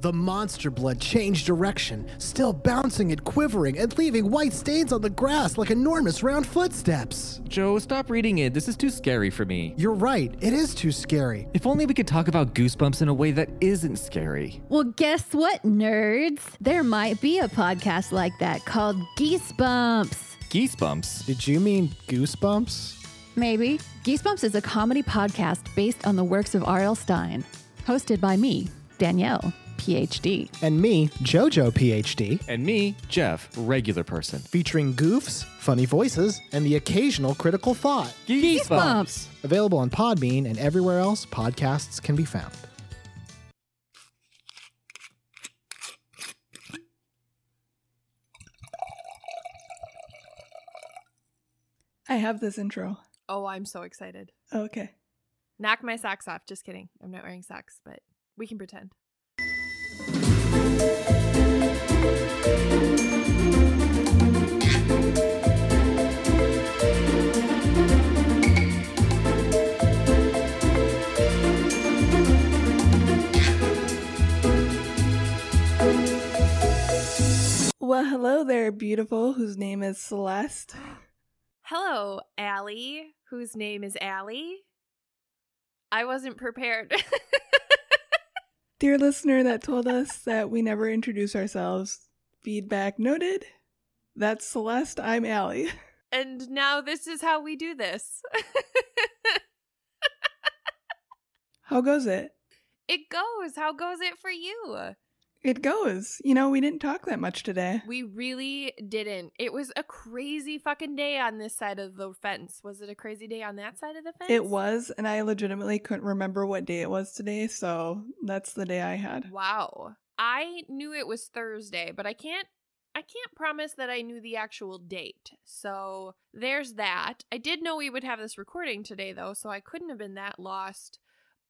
The monster blood changed direction, still bouncing and quivering and leaving white stains on the grass like enormous round footsteps. Joe, stop reading it. This is too scary for me. You're right, it is too scary. If only we could talk about goosebumps in a way that isn't scary. Well, guess what, nerds? There might be a podcast like that called Geesebumps. Geesebumps? Did you mean goosebumps? Maybe. Geesebumps is a comedy podcast based on the works of R.L. Stine, hosted by me, Danielle, PhD. And me, JoJo PhD, And me, Jeff, regular person. featuring goofs, funny voices, and the occasional critical thought. Geesebumps. Available on Podbean and everywhere else podcasts can be found. I have this intro. Oh, I'm so excited. Okay. Knock my socks off. Just kidding. I'm not wearing socks, but we can pretend. Well, hello there, beautiful, whose name is Celeste. Hello, Allie, whose name is Allie. I wasn't prepared. Dear listener that told us that we never introduce ourselves, feedback noted. That's Celeste, I'm Allie. and now this is how we do this. How goes it? it goes. How goes it for you? It goes. You know, we didn't talk that much today. We really didn't. It was a crazy fucking day on this side of the fence. Was it a crazy day on that side of the fence? It was, and I legitimately couldn't remember what day it was today, so that's the day I had. Wow. I knew it was Thursday, but I can't I can't promise that I knew the actual date. So there's that. I did know we would have this recording today though, so I couldn't have been that lost.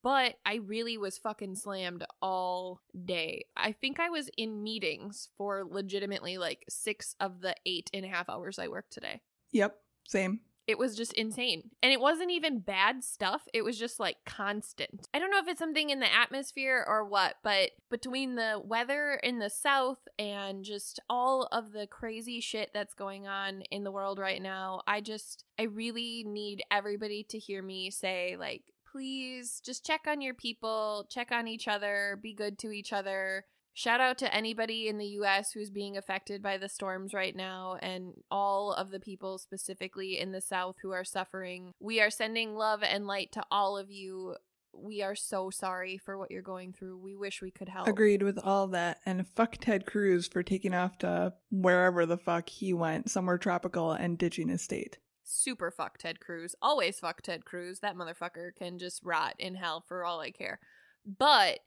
But I really was fucking slammed all day. I think I was in meetings for legitimately like six of the eight and a half hours I worked today. Yep, same. It was just insane. And it wasn't even bad stuff. It was just like constant. I don't know if it's something in the atmosphere or what, but between the weather in the south and just all of the crazy shit that's going on in the world right now, I just, I really need everybody to hear me say, like, please just check on your people, check on each other, be good to each other. Shout out to anybody in the US who's being affected by the storms right now and all of the people specifically in the South who are suffering. We are sending love and light to all of you. We are so sorry for what you're going through. We wish we could help. Agreed with all that. And fuck Ted Cruz for taking off to wherever the fuck he went, somewhere tropical, and ditching his state. Super fuck Ted Cruz. Always fuck Ted Cruz. That motherfucker can just rot in hell for all I care. But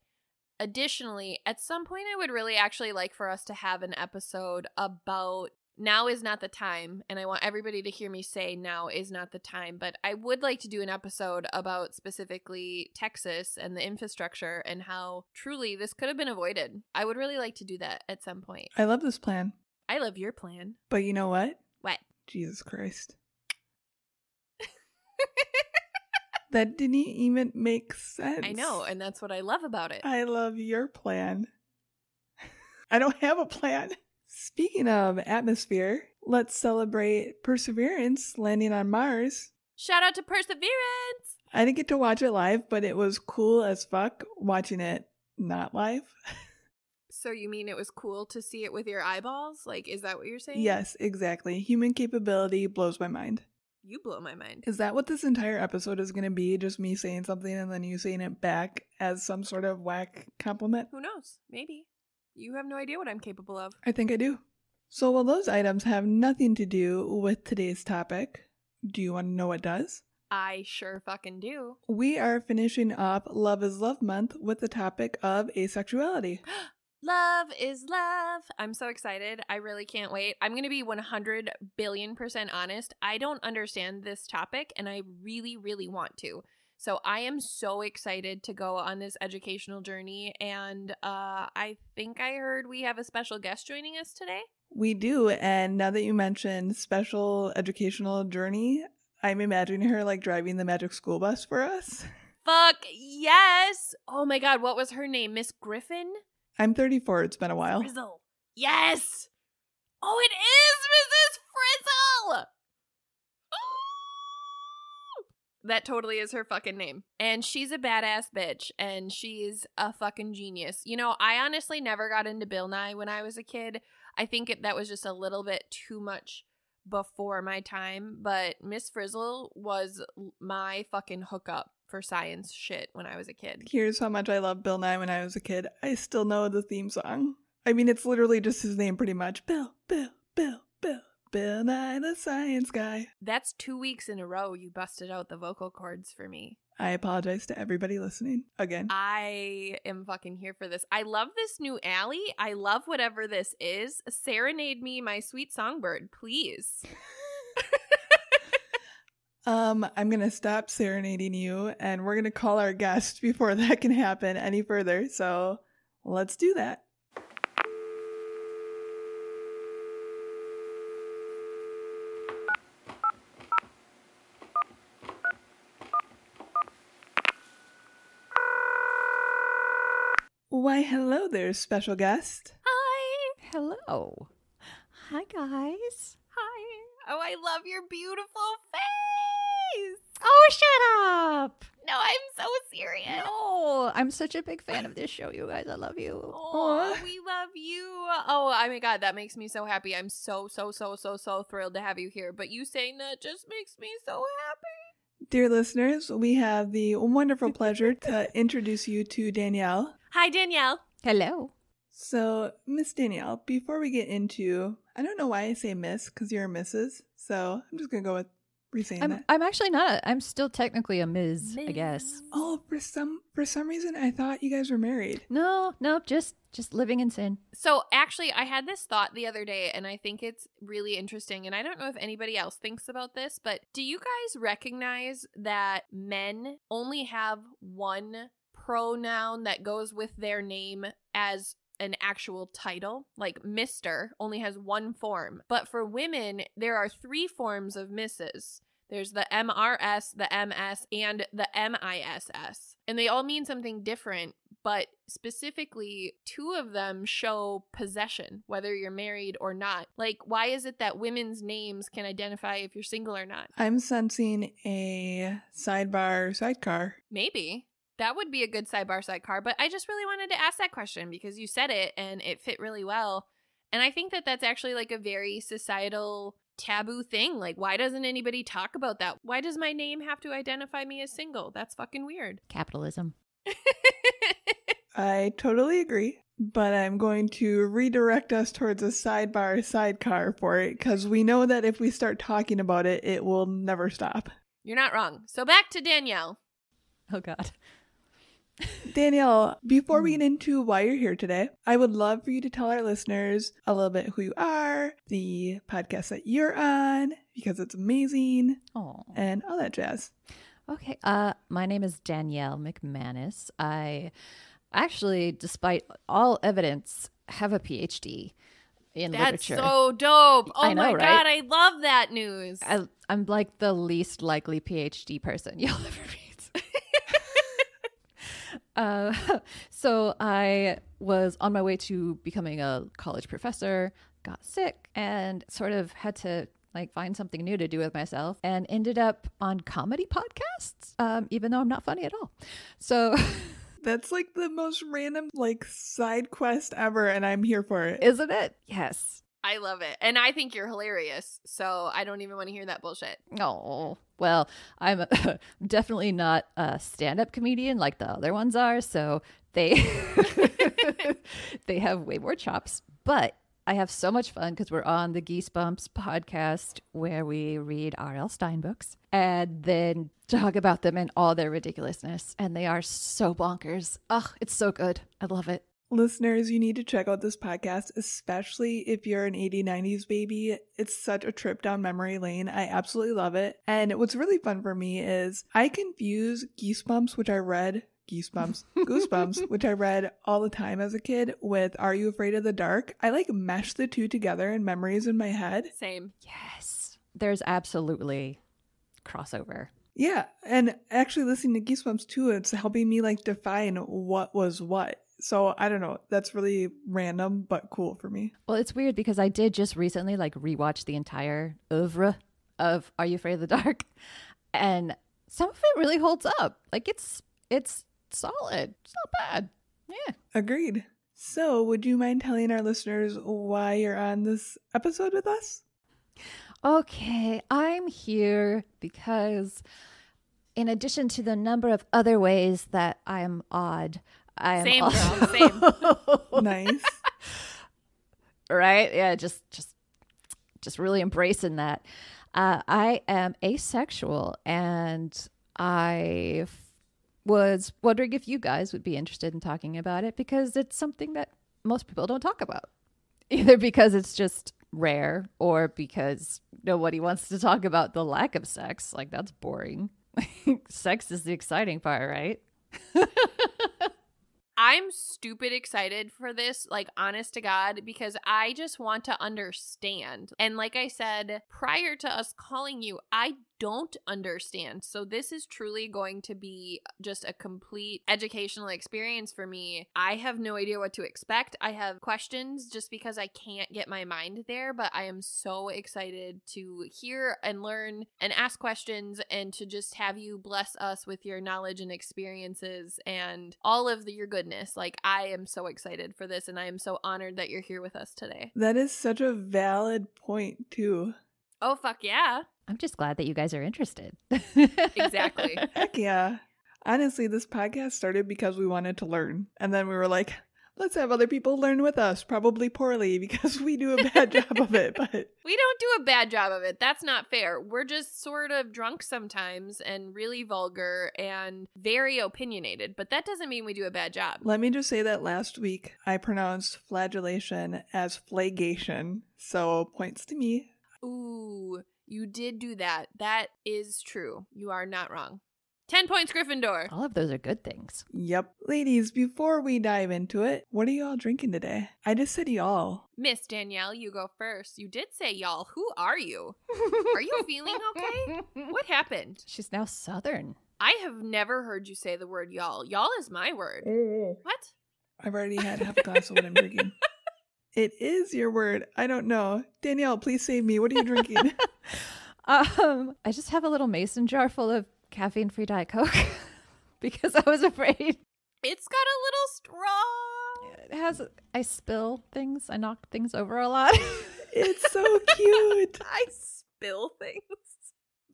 additionally, at some point, I would really actually like for us to have an episode about now is not the time. And I want everybody to hear me say now is not the time. But I would like to do an episode about specifically Texas and the infrastructure and how truly this could have been avoided. I would really like to do that at some point. I love this plan. I love your plan. But you know what? What? Jesus Christ. that didn't even make sense. I know, and that's what I love about it. I love your plan. I don't have a plan. Speaking of atmosphere, let's celebrate Perseverance landing on Mars. Shout out to Perseverance! I didn't get to watch it live, but it was cool as fuck watching it not live. So you mean it was cool to see it with your eyeballs? Like, is that what you're saying? yes, exactly. Human capability blows my mind. You blow my mind. Is that what this entire episode is going to be? Just me saying something and then you saying it back as some sort of whack compliment? Who knows? Maybe. You have no idea what I'm capable of. I think I do. So, while those items have nothing to do with today's topic, do you want to know what does? I sure fucking do. We are finishing up Love is Love Month with the topic of asexuality. Love is love. I'm so excited. I really can't wait. I'm going to be 100 billion percent honest. I don't understand this topic and I really, really want to. So I am so excited to go on this educational journey. And uh, I think I heard we have a special guest joining us today. We do. And now that you mentioned special educational journey, I'm imagining her like driving the magic school bus for us. Fuck yes. Oh my God. What was her name? Miss Griffin? I'm 34. It's been a while. Frizzle. Yes. Oh, it is Mrs. Frizzle. That totally is her fucking name. And she's a badass bitch and she's a fucking genius. You know, I honestly never got into Bill Nye when I was a kid. I think it, that was just a little bit too much before my time, but Miss Frizzle was my fucking hookup for science shit when I was a kid. Here's how much I loved Bill Nye when I was a kid. I still know the theme song. I mean, it's literally just his name pretty much. Bill, Bill, Bill, Bill. Bill Nye the Science Guy. That's two weeks in a row you busted out the vocal cords for me. I apologize to everybody listening again. I am fucking here for this. I love this new Allie. I love whatever this is. Serenade me, my sweet songbird, please. um, I'm gonna stop serenading you, and we're gonna call our guest before that can happen any further. So let's do that. Why, hello there, special guest. Hi. Hello. Hi, guys. Hi. Oh, I love your beautiful face. Oh, shut up. No, I'm so serious. No, I'm such a big fan of this show, you guys. I love you. Oh, we love you. Oh, I my god, that makes me so happy. I'm so so so so so thrilled to have you here. But you saying that just makes me so happy. Dear listeners, we have the wonderful pleasure to introduce you to Danielle. Hi, Danielle. Hello. So, Miss Danielle, before we get into, I don't know why I say Miss because you're a Mrs. So I'm just gonna go with re-saying I'm, that. I'm actually not. A, I'm still technically a Ms. I guess. Oh, for some for some reason, I thought you guys were married. No, no, just just living in sin. So actually, I had this thought the other day, and I think it's really interesting. And I don't know if anybody else thinks about this, but do you guys recognize that men only have one pronoun that goes with their name as an actual title. Like Mr. only has one form. But for women, there are three forms of Mrs. There's the MRS, the MS, and the MISS. And they all mean something different, but specifically, two of them show possession, whether you're married or not. Like, why is it that women's names can identify if you're single or not? I'm sensing a sidebar sidecar. Maybe. That would be a good sidebar sidecar, but I just really wanted to ask that question because you said it and it fit really well. And I think that that's actually like a very societal taboo thing. Like, why doesn't anybody talk about that? Why does my name have to identify me as single? That's fucking weird. Capitalism. I totally agree, but I'm going to redirect us towards a sidebar sidecar for it because we know that if we start talking about it, it will never stop. You're not wrong. So back to Danielle. Oh God. Danielle, before we get into why you're here today, I would love for you to tell our listeners a little bit who you are, the podcast that you're on, because it's amazing, Oh. and all that jazz. Okay. Uh, my name is Danielle McManus. I actually, despite all evidence, have a PhD in That's literature. so dope. Oh I know, my right? god, I love that news. I, I'm like the least likely PhD person you'll ever meet. Uh, so I was on my way to becoming a college professor, got sick, and sort of had to like find something new to do with myself, and ended up on comedy podcasts. Um, even though I'm not funny at all. So That's like the most random, like, side quest ever, and I'm here for it. isn't it? Yes. I love it. And I think you're hilarious. So I don't even want to hear that bullshit. Oh, well, I'm definitely not a stand up comedian like the other ones are. So they they have way more chops. But I have so much fun because we're on the Geesebumps podcast where we read R.L. Stine books and then talk about them and all their ridiculousness. And they are so bonkers. Ugh, it's so good. I love it. Listeners, you need to check out this podcast, especially if you're an 80s, 90s baby. It's such a trip down memory lane. I absolutely love it. And what's really fun for me is I confuse Geesebumps, which I read Geesebumps, Goosebumps, which I read all the time as a kid, with Are You Afraid of the Dark? I like mesh the two together in memories in my head. Same. Yes. There's absolutely crossover. Yeah. And actually listening to Geesebumps too, it's helping me like define what was what. So I don't know. That's really random, but cool for me. Well, it's weird because I did just recently like rewatch the entire oeuvre of Are You Afraid of the Dark? And some of it really holds up. Like it's it's solid. It's not bad. Yeah. Agreed. So, would you mind telling our listeners why you're on this episode with us? Okay, I'm here because in addition to the number of other ways that I'm odd, I am Same, also- girl, same. Nice. right? Yeah, just just just really embracing that. Uh, I am asexual, and I f- was wondering if you guys would be interested in talking about it because it's something that most people don't talk about, either because it's just rare or because nobody wants to talk about the lack of sex. Like that's boring. sex is the exciting part, right? I'm stupid excited for this, like, honest to God, because I just want to understand. And like I said, prior to us calling you, I don't understand. So this is truly going to be just a complete educational experience for me. I have no idea what to expect. I have questions just because I can't get my mind there, but I am so excited to hear and learn and ask questions and to just have you bless us with your knowledge and experiences and all of the, your goodness. Like I am so excited for this and I am so honored that you're here with us today. that is such a valid point, too. Oh fuck yeah. I'm just glad that you guys are interested. Exactly. Heck yeah. Honestly, this podcast started because we wanted to learn. And then we were like, let's have other people learn with us, probably poorly because we do a bad job of it. But We don't do a bad job of it. That's not fair. We're just sort of drunk sometimes and really vulgar and very opinionated, but that doesn't mean we do a bad job. let me just say that last week I pronounced flagellation as flagation. So points to me. Ooh, you did do that. That is true. You are not wrong. 10 points, Gryffindor. All of those are good things. Yep. Ladies, before we dive into it, what are y'all drinking today? I just said y'all. Miss Danielle, you go first. You did say y'all. Who are you? Are you feeling okay? What happened? She's now Southern. I have never heard you say the word y'all. Y'all is my word. Oh. What? I've already had half a glass of what I'm drinking. It is your word. I don't know. Danielle, please save me. What are you drinking? Um, I just have a little mason jar full of caffeine-free Diet Coke because I was afraid It's got a little straw. it has. I spill things. I knock things over a lot. it's so cute. I spill things.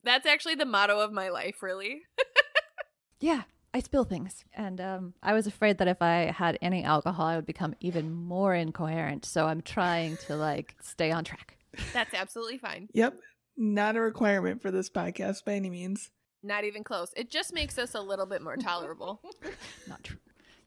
That's actually the motto of my life, really. yeah, I spill things, and um, I was afraid that if I had any alcohol, I would become even more incoherent. So I'm trying to like stay on track. That's absolutely fine. Yep. Not a requirement for this podcast by any means. Not even close. It just makes us a little bit more tolerable. Not true.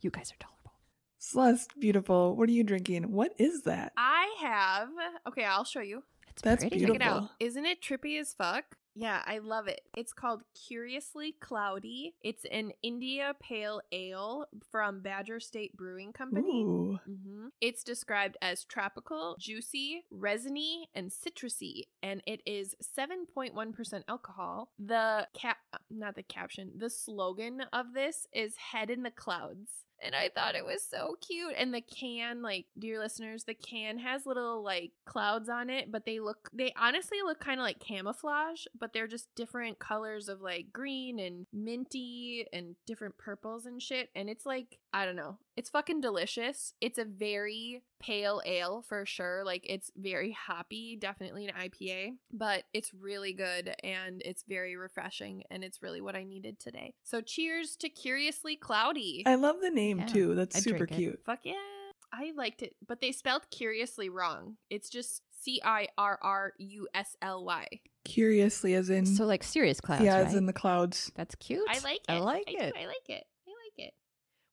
You guys are tolerable. Celeste, beautiful. What are you drinking? What is that? I have. Okay, I'll show you. It's That's pretty. Check it Beautiful. out. Isn't it trippy as fuck? Yeah, I love it. It's called Cirrusly Cloudy. It's an India Pale Ale from Badger State Brewing Company. Ooh. hmm It's described as tropical, juicy, resiny, and citrusy, and it is 7.1% alcohol. The cap, not the caption, the slogan of this is "Head in the Clouds." And I thought it was so cute. And the can, like, dear listeners, the can has little like clouds on it, but they look, they honestly look kind of like camouflage, but they're just different colors of like green and minty and different purples and shit. And it's like, I don't know, it's fucking delicious. It's a very pale ale for sure. Like, it's very hoppy, definitely an IPA, but it's really good and it's very refreshing. And it's really what I needed today. So, cheers to Cirrusly Cloudy. I love the name Yeah, too. That's I'd super drink it. cute. Fuck yeah. I liked it, but they spelled curiously wrong. It's just C I R R U S L Y. Curiously, as in So like serious clouds, yeah, right? as in the clouds. That's cute. I like it. I like I it. Do. I like it. I like it.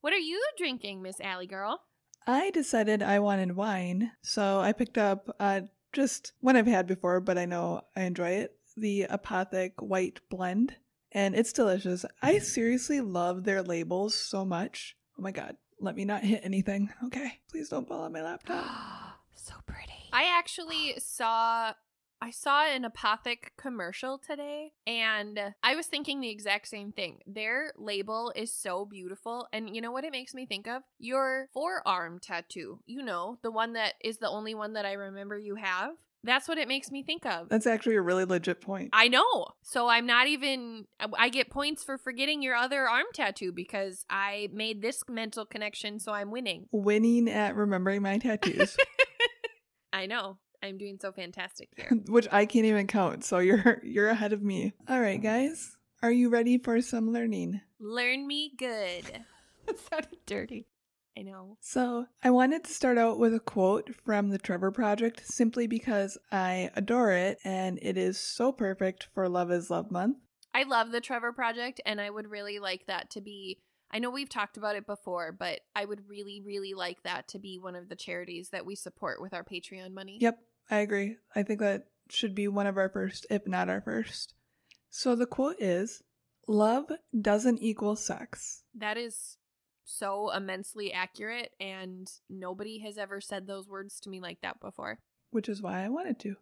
What are you drinking, Miss Allie girl? I decided I wanted wine, so I picked up uh, just one I've had before, but I know I enjoy it. The Apothic White Blend, and it's delicious. I seriously love their labels so much. Oh my god, let me not hit anything. Okay, please don't fall on my laptop. so pretty. I actually saw I saw an Apothic commercial today and I was thinking the exact same thing. Their label is so beautiful and you know what it makes me think of? Your forearm tattoo. You know, the one that is the only one that I remember you have. That's what it makes me think of. That's actually a really legit point. I know. So I'm not even I get points for forgetting your other arm tattoo because I made this mental connection so I'm winning. Winning at remembering my tattoos, I know. I'm doing so fantastic here. which I can't even count, so you're you're ahead of me. All right, guys, are you ready for some learning? Learn me good. That sounded dirty. I know. So, I wanted to start out with a quote from the Trevor Project simply because I adore it and it is so perfect for Love is Love Month. I love the Trevor Project, and I would really like that to be. I know we've talked about it before, but I would really, really like that to be one of the charities that we support with our Patreon money. Yep, I agree. I think that should be one of our first, if not our first. So, the quote is Love doesn't equal sex. That is so immensely accurate, and nobody has ever said those words to me like that before. Which is why I wanted to.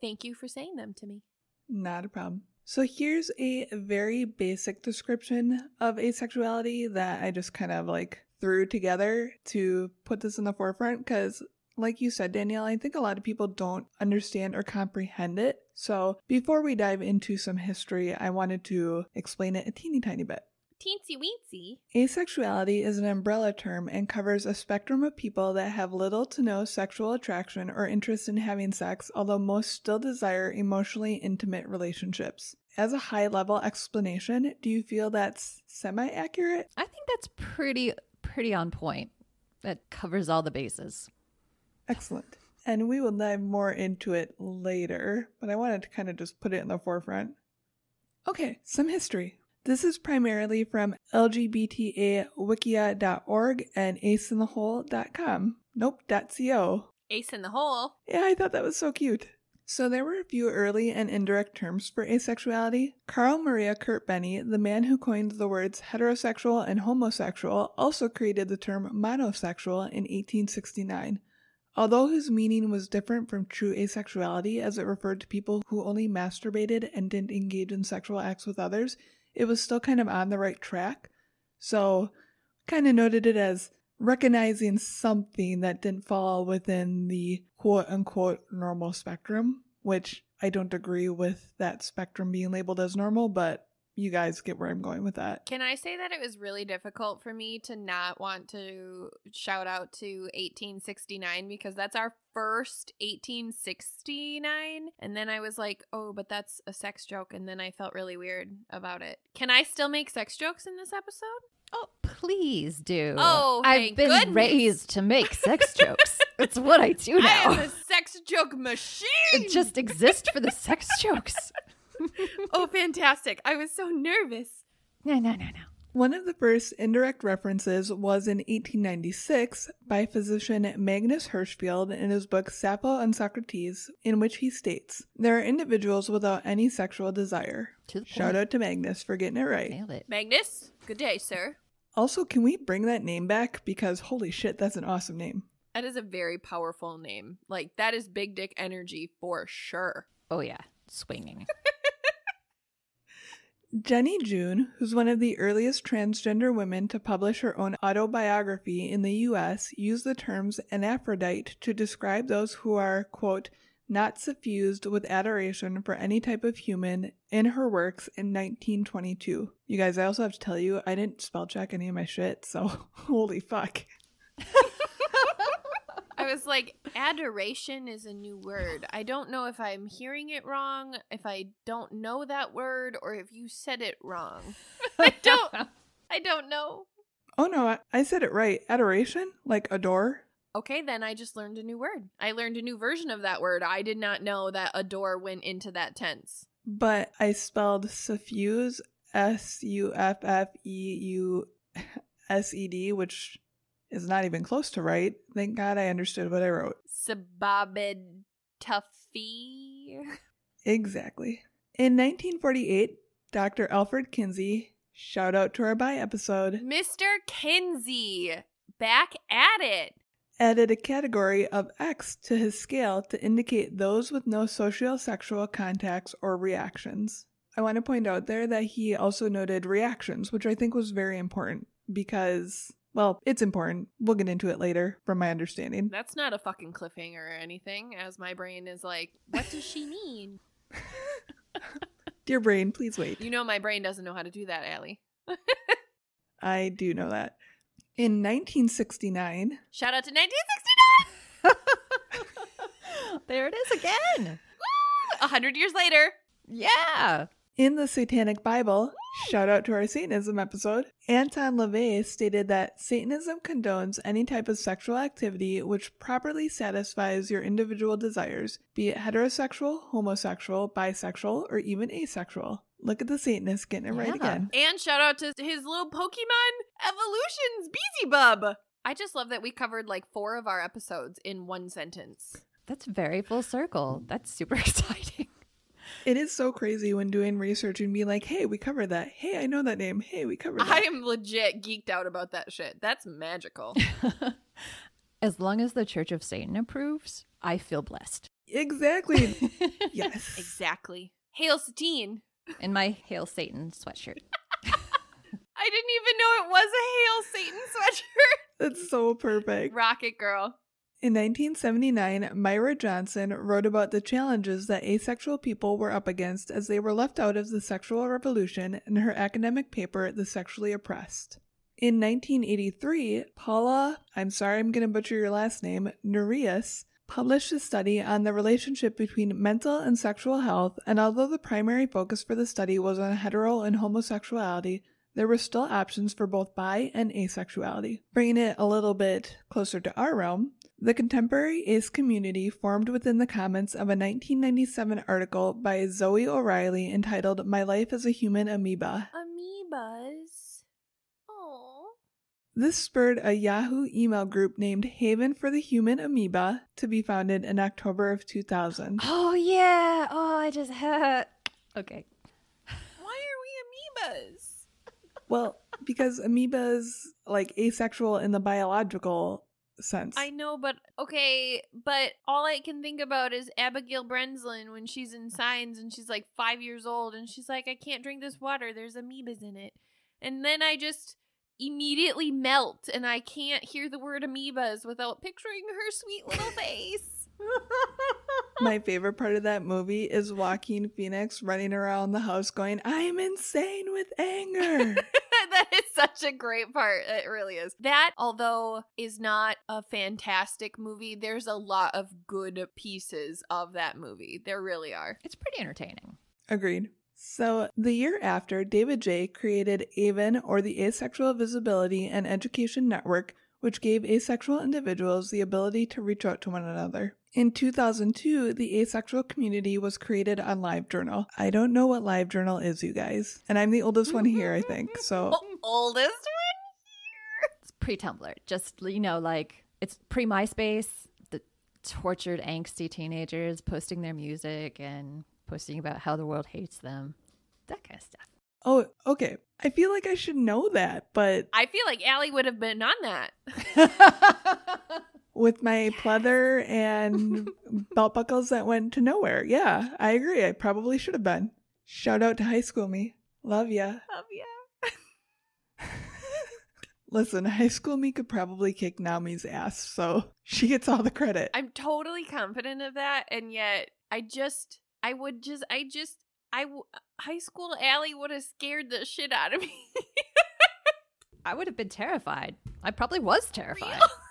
Thank you for saying them to me. Not a problem. So here's a very basic description of asexuality that I just kind of like threw together to put this in the forefront because like you said, Danielle, I think a lot of people don't understand or comprehend it. So before we dive into some history, I wanted to explain it a teeny tiny bit. Teensy weensy. Asexuality is an umbrella term and covers a spectrum of people that have little to no sexual attraction or interest in having sex, although most still desire emotionally intimate relationships. As a high level explanation, do you feel that's semi accurate? I think that's pretty pretty on point. That covers all the bases. Excellent. And we will dive more into it later, but I wanted to kind of just put it in the forefront. Okay, some history. This is primarily from LGBTAwikia.org and aceinthehole.com. Nope, .co. Ace in the hole. Yeah, I thought that was so cute. So there were a few early and indirect terms for asexuality. Karl Maria Kertbeny, the man who coined the words heterosexual and homosexual, also created the term monosexual in 1869. Although his meaning was different from true asexuality, as it referred to people who only masturbated and didn't engage in sexual acts with others, it was still kind of on the right track. So, kind of noted it as recognizing something that didn't fall within the quote unquote normal spectrum, which I don't agree with that spectrum being labeled as normal, but you guys get where I'm going with that. Can I say that it was really difficult for me to not want to shout out to 1869 because that's our first 1869? And then I was like, oh, but that's a sex joke. And then I felt really weird about it. Can I still make sex jokes in this episode? Oh, please do. Oh, I've been goodness. raised to make sex jokes. it's what I do now. I am a sex joke machine. It just exists for the sex jokes. oh, fantastic. I was so nervous. No, no, no, no. One of the first indirect references was in 1896 by physician Magnus Hirschfeld in his book Sappho and Socrates, in which he states, There are individuals without any sexual desire. To the Shout point. out to Magnus for getting it right. Nailed it. Magnus, good day, sir. Also, can we bring that name back? Because holy shit, that's an awesome name. That is a very powerful name. Like, that is big dick energy for sure. Oh yeah, swinging. Jenny June, who's one of the earliest transgender women to publish her own autobiography in the US, used the terms anaphrodite to describe those who are, quote, not suffused with adoration for any type of human in her works in 1922. You guys, I also have to tell you, I didn't spell check any of my shit, so holy fuck. I was like, adoration is a new word. I don't know if I'm hearing it wrong, if I don't know that word, or if you said it wrong. I don't I don't know. Oh no, I, I said it right. Adoration? Like adore? Okay, then I just learned a new word. I learned a new version of that word. I did not know that adore went into that tense. But I spelled suffuse S U F F E U S E D, which is not even close to right. Thank God I understood what I wrote. Sababid Tuffy. Exactly. In 1948, Dr. Alfred Kinsey, shout out to our by episode, Mr. Kinsey. Back at it. added a category of X to his scale to indicate those with no sociosexual contacts or reactions. I want to point out there that he also noted reactions, which I think was very important because, well, it's important. We'll get into it later from my understanding. That's not a fucking cliffhanger or anything, as my brain is like, what does she mean? Dear brain, please wait. You know, my brain doesn't know how to do that, Allie. I do know that. In 1969, Shout out to 1969! there it is again. A hundred years later. Yeah. In the Satanic Bible, shout out to our Satanism episode, Anton LaVey stated that Satanism condones any type of sexual activity which properly satisfies your individual desires, be it heterosexual, homosexual, bisexual, or even asexual. Look at the Satanist getting it right again. And shout out to his little Pokemon Evolutions Beelzebub. I just love that we covered like four of our episodes in one sentence. That's very full circle. That's super exciting. It is so crazy when doing research and be like, hey, we covered that. Hey, I know that name. Hey, we covered that. I am legit geeked out about that shit. That's magical. as long as the Church of Satan approves, I feel blessed. Exactly. yes. exactly. Hail Satine. In my Hail Satan sweatshirt. I didn't even know it was a Hail Satan sweatshirt. That's so perfect. Rocket Girl. In 1979, Myra Johnson wrote about the challenges that asexual people were up against as they were left out of the sexual revolution in her academic paper, The Sexually Oppressed. In 1983, Paula, I'm sorry I'm going to butcher your last name, Nurius, published a study on the relationship between mental and sexual health, and although the primary focus for the study was on hetero and homosexuality, there were still options for both bi and asexuality. Bringing it a little bit closer to our realm, the contemporary ace community formed within the comments of a 1997 article by Zoe O'Reilly entitled My Life as a Human Amoeba. Amoebas. Oh. This spurred a Yahoo email group named Haven for the Human Amoeba to be founded in October of 2000. Oh, yeah. Oh, I just had. Okay. Why are we amoebas? Well, because amoebas like asexual in the biological sense. I know, but okay, but all I can think about is Abigail Breslin when she's in Signs and she's like five years old and she's like, I can't drink this water, there's amoebas in it. And then I just immediately melt and I can't hear the word amoebas without picturing her sweet little face. My favorite part of that movie is Joaquin Phoenix running around the house going, I'm insane with anger. that is such a great part. It really is. That, although is not a fantastic movie, there's a lot of good pieces of that movie. There really are. It's pretty entertaining. Agreed. So, the year after, David Jay created AVEN, or the Asexual Visibility and Education Network, which gave asexual individuals the ability to reach out to one another. In 2002, the asexual community was created on LiveJournal. I don't know what LiveJournal is, you guys. And I'm the oldest one here, I think. So, O- oldest one here. It's pre Tumblr. Just, you know, like it's pre MySpace, the tortured, angsty teenagers posting their music and posting about how the world hates them. That kind of stuff. oh, okay. I feel like I should know that, but I feel like Allie would have been on that. with my pleather and belt buckles that went to nowhere. Yeah, I agree. I probably should have been. Shout out to high school me. Love ya. Love ya. Listen, high school me could probably kick Naomi's ass, so she gets all the credit. I'm totally confident of that, and yet I just, I would just, I just, I, w- high school Allie would have scared the shit out of me. I would have been terrified. I probably was terrified. I probably was.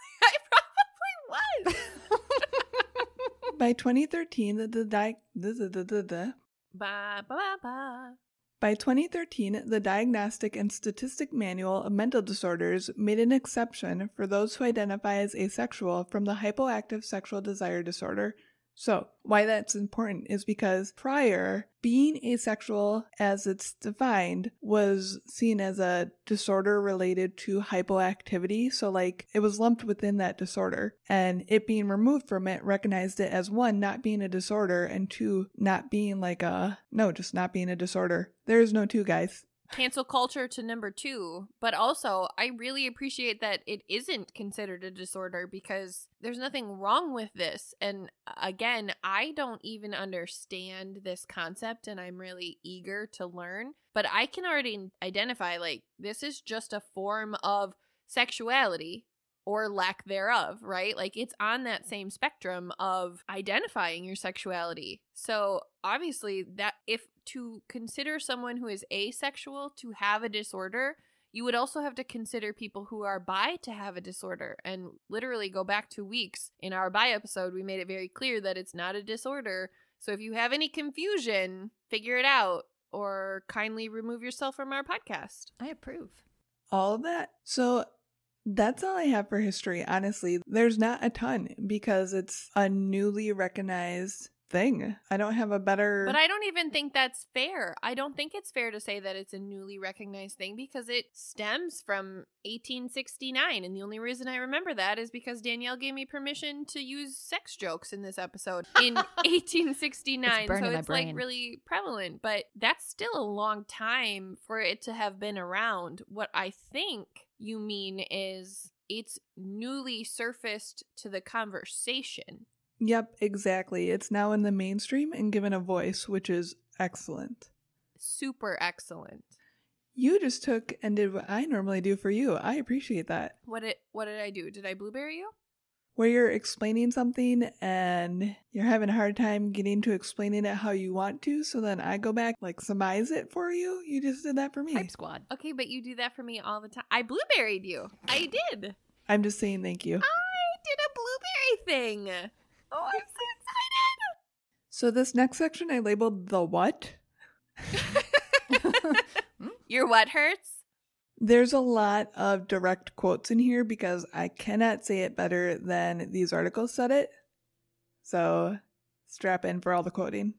By 2013, the, the, di- the, the, the, the, the, ba ba ba ba. By 2013, the Diagnostic and Statistic Manual of Mental Disorders made an exception for those who identify as asexual from the hypoactive sexual desire disorder. So, why that's important is because prior, being asexual as it's defined was seen as a disorder related to hypoactivity. So, like, it was lumped within that disorder. And it being removed from it recognized it as one, not being a disorder, and two, not being like a, no, just not being a disorder. There is no two, guys cancel culture to number two, but also I really appreciate that it isn't considered a disorder because there's nothing wrong with this. And uh, again, I don't even understand this concept and I'm really eager to learn, but I can already identify like this is just a form of sexuality or lack thereof, right? Like it's on that same spectrum of identifying your sexuality. So, obviously, that if to consider someone who is asexual to have a disorder, you would also have to consider people who are bi to have a disorder and literally go back two weeks. In our bi episode, we made it very clear that it's not a disorder. So, if you have any confusion, figure it out or kindly remove yourself from our podcast. I approve. All of that. So, that's all I have for history, honestly. There's not a ton because it's a newly recognized thing. I don't have a better. But I don't even think that's fair. I don't think it's fair to say that it's a newly recognized thing because it stems from 1869. And the only reason I remember that is because Danielle gave me permission to use sex jokes in this episode in 1869. It's so it's like really prevalent. But that's still a long time for it to have been around. What I think you mean is it's newly surfaced to the conversation. Yep, exactly. It's now in the mainstream and given a voice, which is excellent. Super excellent. You just took and did what I normally do for you. I appreciate that. What did what did I do? Did I blueberry you? Where you're explaining something and you're having a hard time getting to explaining it how you want to, so then I go back like surmise it for you. You just did that for me. Hype squad. Okay, but you do that for me all the time. I blueberried you. I did. I'm just saying thank you. I did a blueberry thing. Oh, I'm so excited. So this next section I labeled the what? Hmm? Your what hurts? There's a lot of direct quotes in here because I cannot say it better than these articles said it. So strap in for all the quoting.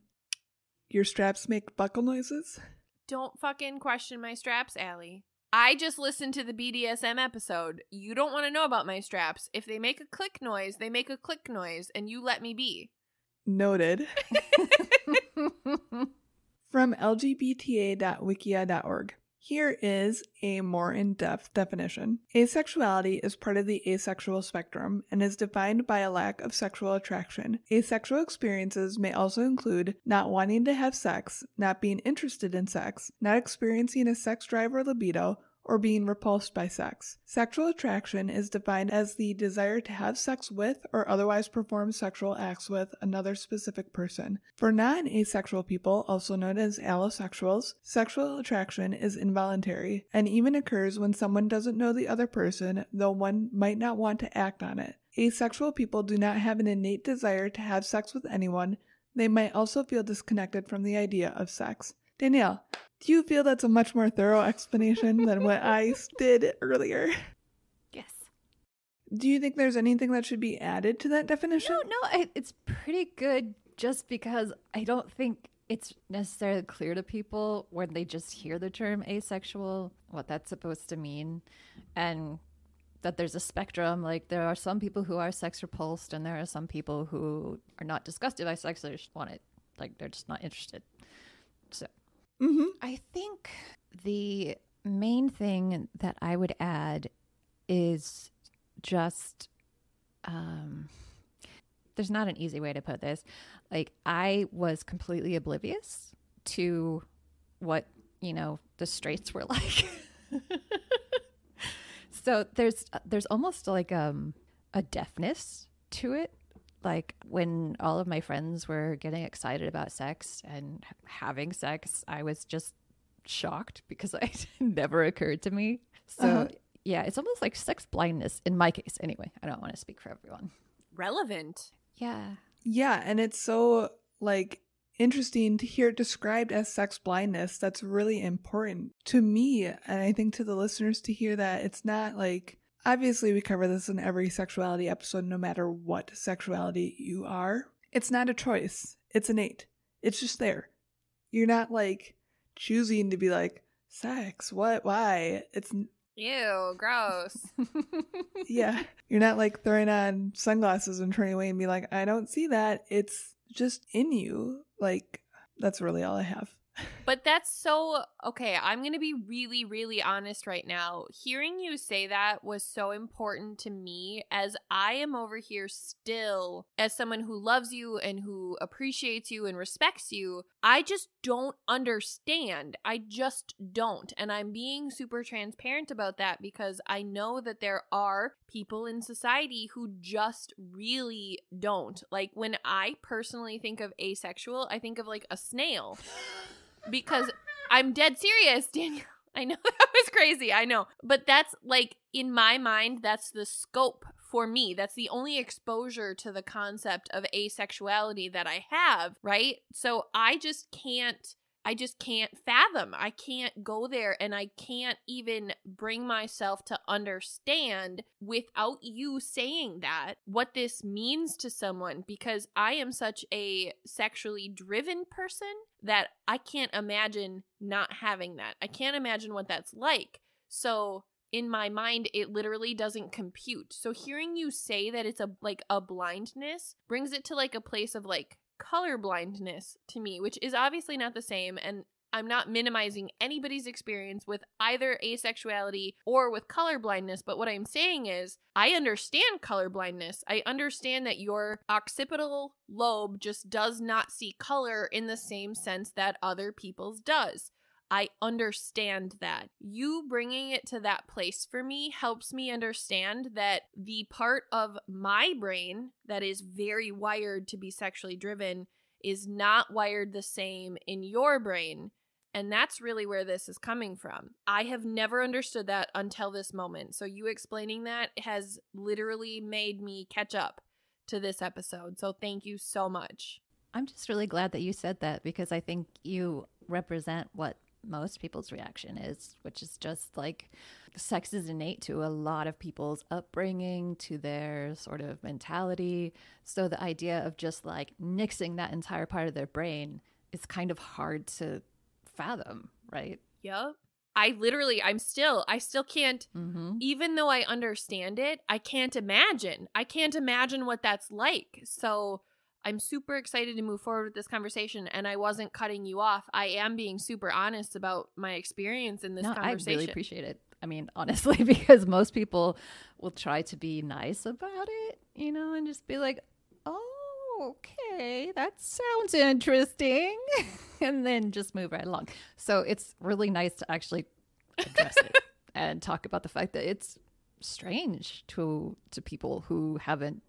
Your straps make buckle noises? Don't fucking question my straps, Allie. I just listened to the BDSM episode. You don't want to know about my straps. If they make a click noise, they make a click noise, and you let me be. Noted. From lgbta.wikia.org. Here is a more in depth definition. Asexuality is part of the asexual spectrum and is defined by a lack of sexual attraction. Asexual experiences may also include not wanting to have sex, not being interested in sex, not experiencing a sex drive or libido, or being repulsed by sex. Sexual attraction is defined as the desire to have sex with or otherwise perform sexual acts with another specific person. For non asexual people, also known as allosexuals, sexual attraction is involuntary and even occurs when someone doesn't know the other person, though one might not want to act on it. Asexual people do not have an innate desire to have sex with anyone. They might also feel disconnected from the idea of sex. Danielle, do you feel that's a much more thorough explanation than what I did earlier? yes. Do you think there's anything that should be added to that definition? No, no, I, it's pretty good just because I don't think it's necessarily clear to people when they just hear the term asexual what that's supposed to mean and that there's a spectrum like there are some people who are sex repulsed and there are some people who are not disgusted by sex they just want it like they're just not interested so Mm-hmm. I think the main thing that I would add is just um there's not an easy way to put this. Like I was completely oblivious to what, you know, the straits were like. so there's there's almost like um a deafness to it like when all of my friends were getting excited about sex and having sex i was just shocked because it never occurred to me so Uh-huh. yeah it's almost like sex blindness in my case anyway i don't want to speak for everyone Relevant. yeah Yeah, and it's so like interesting to hear it described as sex blindness. That's really important to me. And I think to the listeners to hear that it's not like, obviously, we cover this in every sexuality episode, no matter what sexuality you are. It's not a choice, it's innate. It's just there. You're not like choosing to be like, sex, what, why? It's Ew, gross. yeah. You're not like throwing on sunglasses and turning away and be like, I don't see that. It's just in you. Like, that's really all I have. But that's so okay. I'm going to be really, really honest right now. Hearing you say that was so important to me as I am over here still, as someone who loves you and who appreciates you and respects you. I just don't understand. I just don't. And I'm being super transparent about that because I know that there are people in society who just really don't. Like when I personally think of asexual, I think of like a snail because I'm dead serious, Daniel. I know that was crazy. I know. But that's like in my mind, that's the scope for me. That's the only exposure to the concept of asexuality that I have, right? So I just can't I just can't fathom. I can't go there and I can't even bring myself to understand without you saying that what this means to someone because I am such a sexually driven person that I can't imagine not having that. I can't imagine what that's like. So in my mind it literally doesn't compute. So hearing you say that it's a like a blindness brings it to like a place of like color blindness to me, which is obviously not the same. And I'm not minimizing anybody's experience with either asexuality or with color blindness, but what I'm saying is I understand color blindness. I understand that your occipital lobe just does not see color in the same sense that other people's does. I understand that. You bringing it to that place for me helps me understand that the part of my brain that is very wired to be sexually driven is not wired the same in your brain. And that's really where this is coming from. I have never understood that until this moment. So, you explaining that has literally made me catch up to this episode. So, thank you so much. I'm just really glad that you said that because I think you represent what most people's reaction is, which is just like sex is innate to a lot of people's upbringing, to their sort of mentality. So the idea of just like nixing that entire part of their brain is kind of hard to fathom, right? Yep. I literally, I'm still, I still can't, Mm-hmm. even though I understand it, I can't imagine. I can't imagine what that's like. So I'm super excited to move forward with this conversation. And I wasn't cutting you off. I am being super honest about my experience in this no, I really appreciate it. I mean, honestly, because most people will try to be nice about it, you know, and just be like, oh, okay, that sounds interesting. and then just move right along. So it's really nice to actually address it and talk about the fact that it's strange to to people who haven't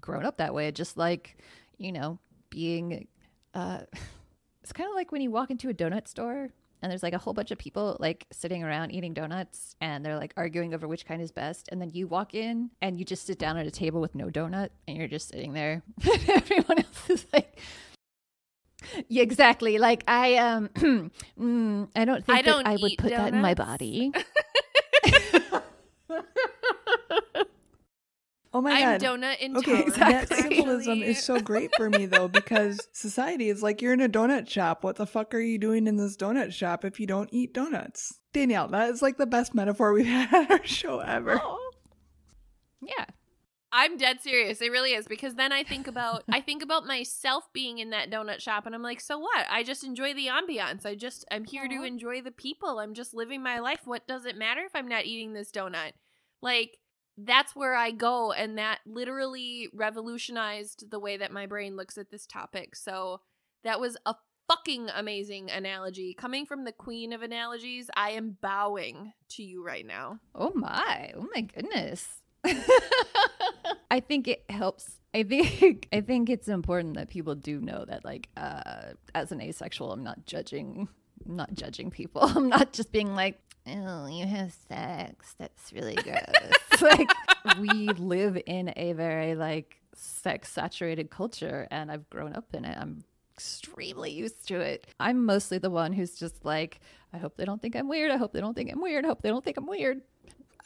grown up that way just like you know being uh it's kind of like when you walk into a donut store and there's like a whole bunch of people like sitting around eating donuts and they're like arguing over which kind is best and then you walk in and you just sit down at a table with no donut and you're just sitting there everyone else is like yeah, exactly. Like I um, mm, I don't think I don't that I would put that in my body. Oh my I'm god. donut Okay, intolerant. that clearly. symbolism is so great for me though because society is like you're in a donut shop. What the fuck are you doing in this donut shop if you don't eat donuts? Danielle, that is like the best metaphor we've had on our show ever. yeah. I'm dead serious. It really is because then I think about I think about myself being in that donut shop and I'm like, so what? I just enjoy the ambiance. I just I'm here to enjoy the people. I'm just living my life. What does it matter if I'm not eating this donut? Like that's where I go and that literally revolutionized the way that my brain looks at this topic. So that was a fucking amazing analogy. Coming from the queen of analogies, I am bowing to you right now. Oh my. Oh my goodness. I think it helps. I think I think it's important that people do know that like uh as an asexual I'm not judging I'm not judging people. I'm not just being like, "Oh, you have sex. That's really gross." like we live in a very like sex saturated culture and I've grown up in it. I'm extremely used to it. I'm mostly the one who's just like, I hope they don't think I'm weird. I hope they don't think I'm weird. I hope they don't think I'm weird.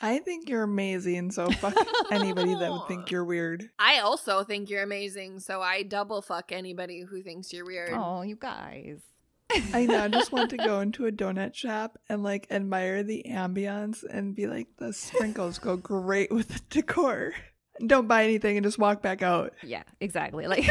I think you're amazing, so fuck anybody that would think you're weird. I also think you're amazing, so I double fuck anybody who thinks you're weird. Oh, you guys. I now just want to go into a donut shop and like admire the ambience and be like, the sprinkles go great with the decor. Don't buy anything and just walk back out. Yeah, exactly. Like,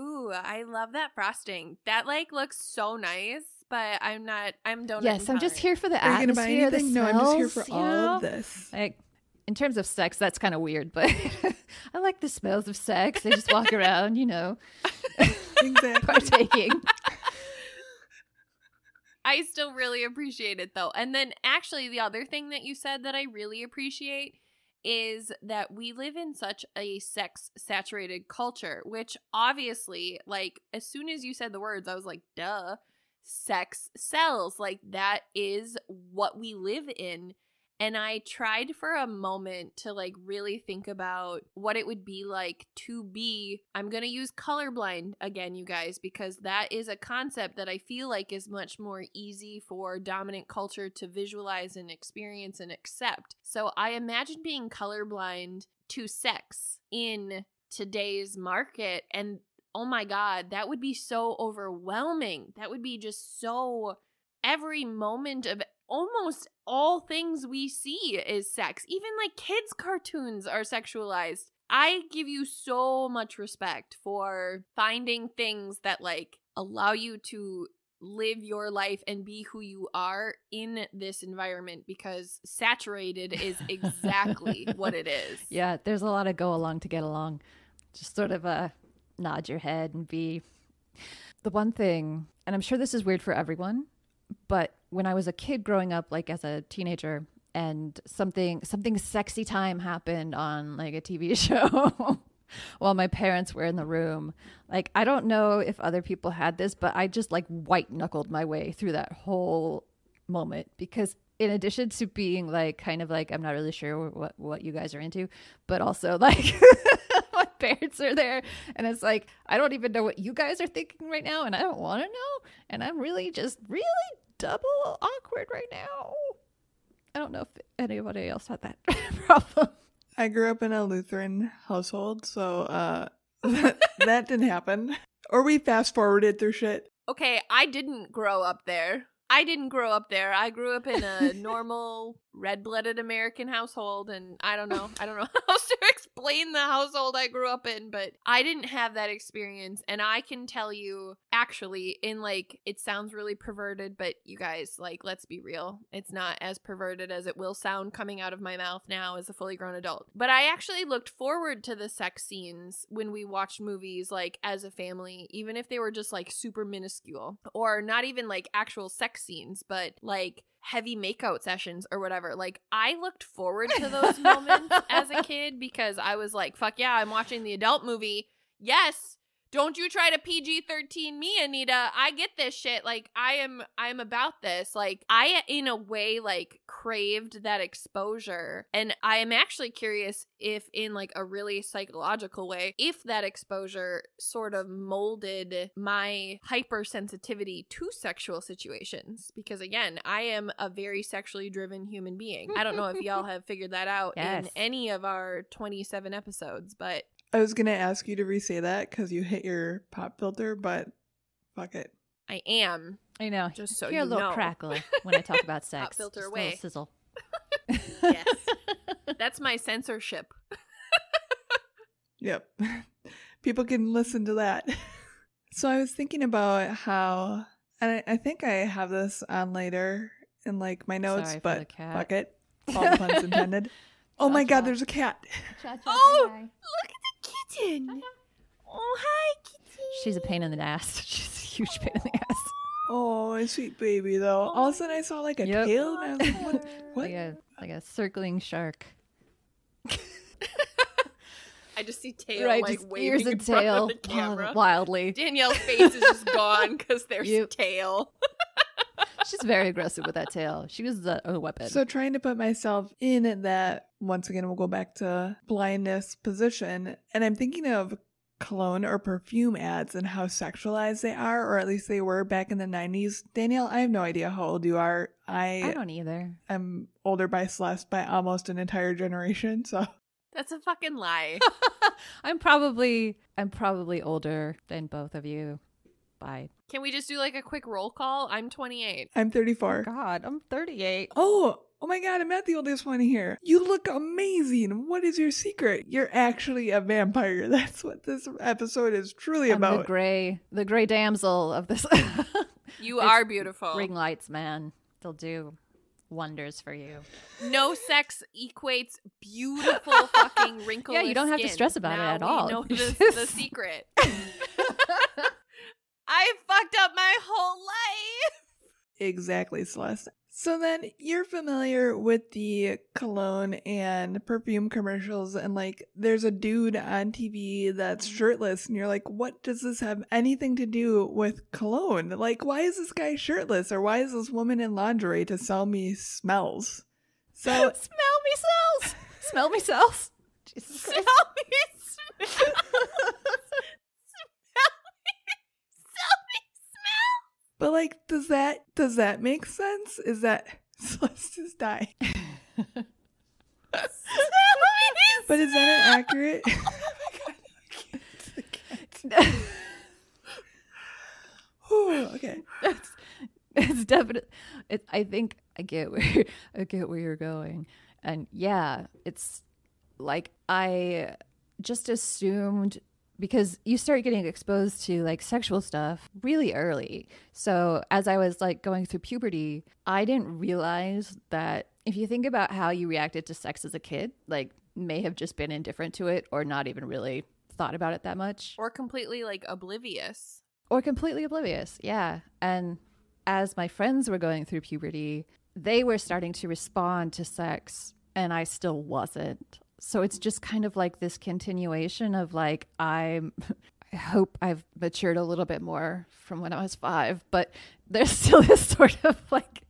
Ooh, I love that frosting. That like looks so nice, but I'm not. I'm donut. yes, I'm just here for the Are you gonna buy atmosphere. the anything? No, I'm just here for all know? of this. Like, in terms of sex, that's kind of weird, but I like the smells of sex. I just walk around, you know, Exactly. partaking. I still really appreciate it though. And then actually the other thing that you said that I really appreciate is that we live in such a sex saturated culture, which obviously like as soon as you said the words I was like, "Duh. Sex sells." Like that is what we live in. And I tried for a moment to like really think about what it would be like to be. I'm going to use colorblind again, you guys, because that is a concept that I feel like is much more easy for dominant culture to visualize and experience and accept. So I imagine being colorblind to sex in today's market. And oh my God, that would be so overwhelming. That would be just so every moment of almost all things we see is sex. Even like kids' cartoons are sexualized. I give you so much respect for finding things that like allow you to live your life and be who you are in this environment because saturated is exactly what it is. Yeah, there's a lot of go along to get along. Just sort of uh, nod your head and be. The one thing, and I'm sure this is weird for everyone, but when I was a kid growing up, like as a teenager, and something something sexy time happened on like a TV show while my parents were in the room. Like I don't know if other people had this, but I just like white knuckled my way through that whole moment because in addition to being like kind of like I'm not really sure what what you guys are into, but also like my parents are there and it's like I don't even know what you guys are thinking right now and I don't want to know and I'm really just really double awkward right now. I don't know if anybody else had that problem. I grew up in a Lutheran household, so uh, that, that didn't happen. Or we fast forwarded through shit. Okay, I didn't grow up there. I didn't grow up there. I grew up in a normal red-blooded American household and I don't know. I don't know how to explain the household I grew up in, but I didn't have that experience and I can tell you actually in like it sounds really perverted, but you guys like let's be real. It's not as perverted as it will sound coming out of my mouth now as a fully grown adult. But I actually looked forward to the sex scenes when we watched movies like as a family, even if they were just like super minuscule or not even like actual sex scenes, but like heavy makeout sessions or whatever. Like I looked forward to those moments as a kid because I was like, fuck yeah, I'm watching the adult movie. Yes. Don't you try to PG 13 me, Anita. I get this shit. Like I am I'm about this. Like I in a way like craved that exposure. And I am actually curious if in like a really psychological way, if that exposure sort of molded my hypersensitivity to sexual situations. Because again, I am a very sexually driven human being. I don't know if y'all have figured that out Yes. in any of our 27 episodes, but I was gonna ask you to re-say that because you hit your pop filter, but fuck it. I am. I know. Just so Hear a you little know. crackle when I talk about sex. Pop filter Just a little away. sizzle. Yes. That's my censorship. Yep. People can listen to that. So I was thinking about how, and I, I think I have this on later in like my notes, Sorry but fuck it. All puns intended. Oh my god, there's a cat. Oh, look at the kitten. Oh, hi, kitty. She's a pain in the ass. She's a huge pain in the ass. Oh, a sweet baby though. Oh, All of a sudden I saw like a Yep. tail and I was like, what? What? Like a like a circling shark. I just see tail right, like just waving ears in and front tail the camera. wildly. Danielle's face is just gone because there's Yep. tail. She's very aggressive with that tail. She uses a, a weapon. So trying to put myself in that once again we'll go back to blindness position and I'm thinking of cologne or perfume ads and how sexualized they are, or at least they were back in the 90s. Danielle, I have no idea how old you are. I, I don't either. I'm older by Celeste by almost an entire generation, so That's a fucking lie. I'm probably I'm probably older than both of you by Can we just do like a quick roll call? I'm 28. I'm 34. God, I'm 38. Oh, oh my god, I'm not the oldest one here. You look amazing. What is your secret? You're actually a vampire. That's what this episode is truly I'm the about. gray the gray damsel of this You It's are beautiful. ring lights, man. They'll do wonders for you. No sex equates beautiful fucking wrinkles. Yeah, you don't have to stress about it at we all. know the, the secret. I fucked up my whole life. Exactly, Celeste. So then you're familiar with the cologne and perfume commercials, and like there's a dude on TV that's mm-hmm. shirtless, and you're like, what does this have anything to do with cologne? Like, why is this guy shirtless, or why is this woman in lingerie to sell me smells? So Smell me smells, Smell me smells, Smell me smell. smell me. Smell me smell. But like, does that does that make sense? Is that Celeste is dying? Smell. But is that accurate? Oh Whew, okay. it's, it's definitely it, i think i get where i get where you're going and yeah it's like i just assumed because you start getting exposed to like sexual stuff really early so as i was like going through puberty i didn't realize that if you think about how you reacted to sex as a kid like may have just been indifferent to it or not even really thought about it that much Or completely like oblivious. or completely oblivious. Yeah. And as my friends were going through puberty, they were starting to respond to sex and I still wasn't. So it's just kind of like this continuation of like I'm I hope I've matured a little bit more from when I was 5, but there's still this sort of like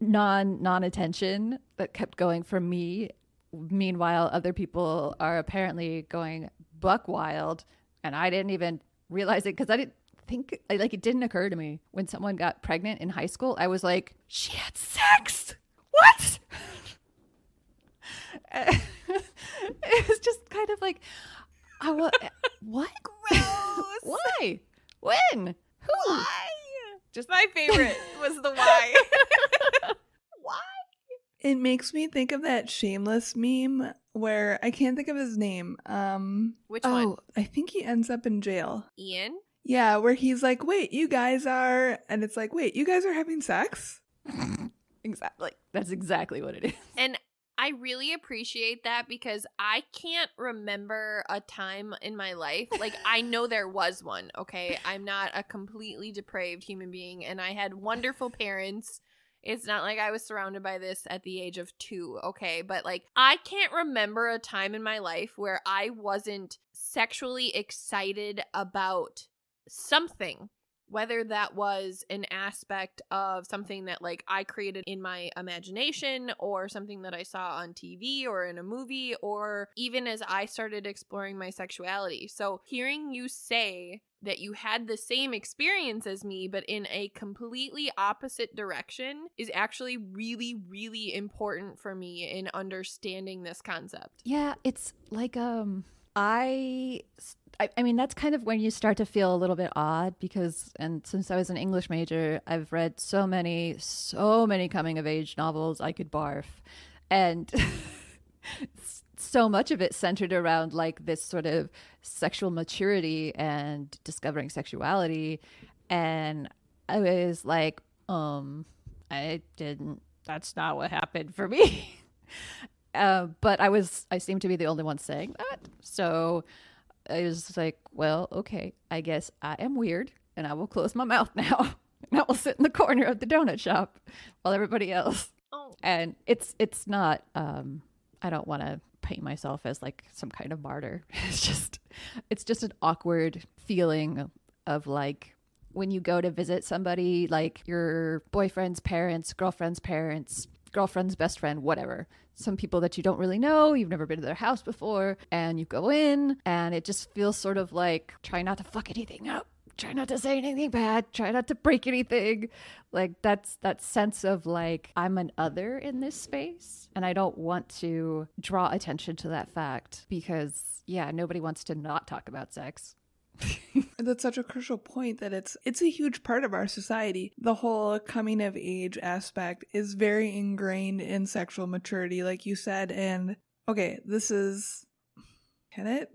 non non attention that kept going for me. Meanwhile, other people are apparently going buck wild and I didn't even realize it because I didn't think like it didn't occur to me when someone got pregnant in high school. I was like, she had sex. What? it was just kind of like, I wa- what? Gross. Why? When? Who? Why? Just My favorite was the why. why? It makes me think of that shameless meme where I can't think of his name. Um Which oh, one? I think he ends up in jail. Ian? Yeah, where he's like, "Wait, you guys are," and it's like, "Wait, you guys are having sex?" exactly. That's exactly what it is. And I really appreciate that because I can't remember a time in my life. Like, I know there was one, okay? I'm not a completely depraved human being, and I had wonderful parents. It's not like I was surrounded by this at the age of two, okay? But like, I can't remember a time in my life where I wasn't sexually excited about something whether that was an aspect of something that like I created in my imagination or something that I saw on TV or in a movie or even as I started exploring my sexuality. So hearing you say that you had the same experience as me but in a completely opposite direction is actually really really important for me in understanding this concept. Yeah, it's like um I, I I mean that's kind of when you start to feel a little bit odd because and since I was an English major, I've read so many so many coming of age novels I could barf. And so much of it centered around like this sort of sexual maturity and discovering sexuality and I was like um I didn't that's not what happened for me. Uh, but I was I seemed to be the only one saying that. So I was like, well, okay, I guess I am weird and I will close my mouth now. and I will sit in the corner of the donut shop while everybody else. Oh, And it's it's not um I don't want to paint myself as like some kind of martyr. It's just it's just an awkward feeling of like when you go to visit somebody like your boyfriend's parents, girlfriend's parents, girlfriend's best friend, whatever. Some people that you don't really know, you've never been to their house before, and you go in, and it just feels sort of like try not to fuck anything up. Try not to say anything bad. Try not to break anything. Like that's that sense of like I'm an other in this space, and I don't want to draw attention to that fact because yeah, nobody wants to not talk about sex. That's such a crucial point that it's it's a huge part of our society. The whole coming of age aspect is very ingrained in sexual maturity, like you said. And okay, this is can it?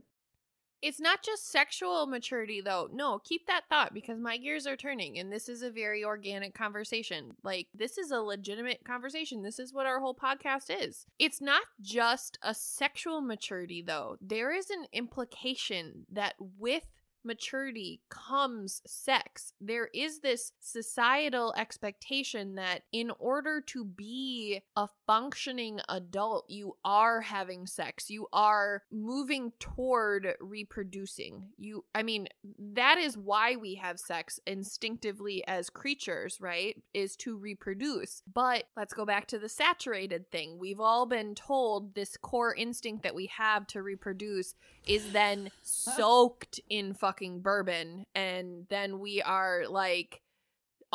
It's not just sexual maturity, though. No, keep that thought because my gears are turning, and this is a very organic conversation. Like, this is a legitimate conversation. This is what our whole podcast is. It's not just a sexual maturity, though. There is an implication that with maturity comes sex. There is this societal expectation that in order to be a functioning adult, you are having sex. You are moving toward reproducing. You I mean, that is why we have sex instinctively as creatures, right? Is to reproduce. But let's go back to the saturated thing. We've all been told this core instinct that we have to reproduce is then soaked in fucking bourbon and then we are like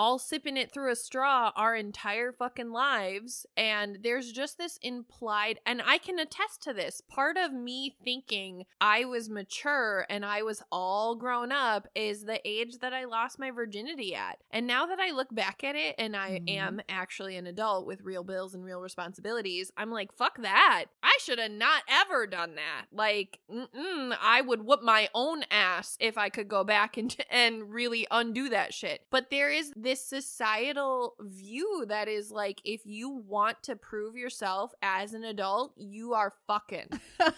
all sipping it through a straw our entire fucking lives. And there's just this implied, and I can attest to this. Part of me thinking I was mature and I was all grown up is the age that I lost my virginity at. And now that I look back at it and I Mhm. am actually an adult with real bills and real responsibilities, I'm like, fuck that. I should have not ever done that. Like, mm-mm, I would whoop my own ass if I could go back and, and really undo that shit. But there is this societal view that is like, if you want to prove yourself as an adult, you are fucking.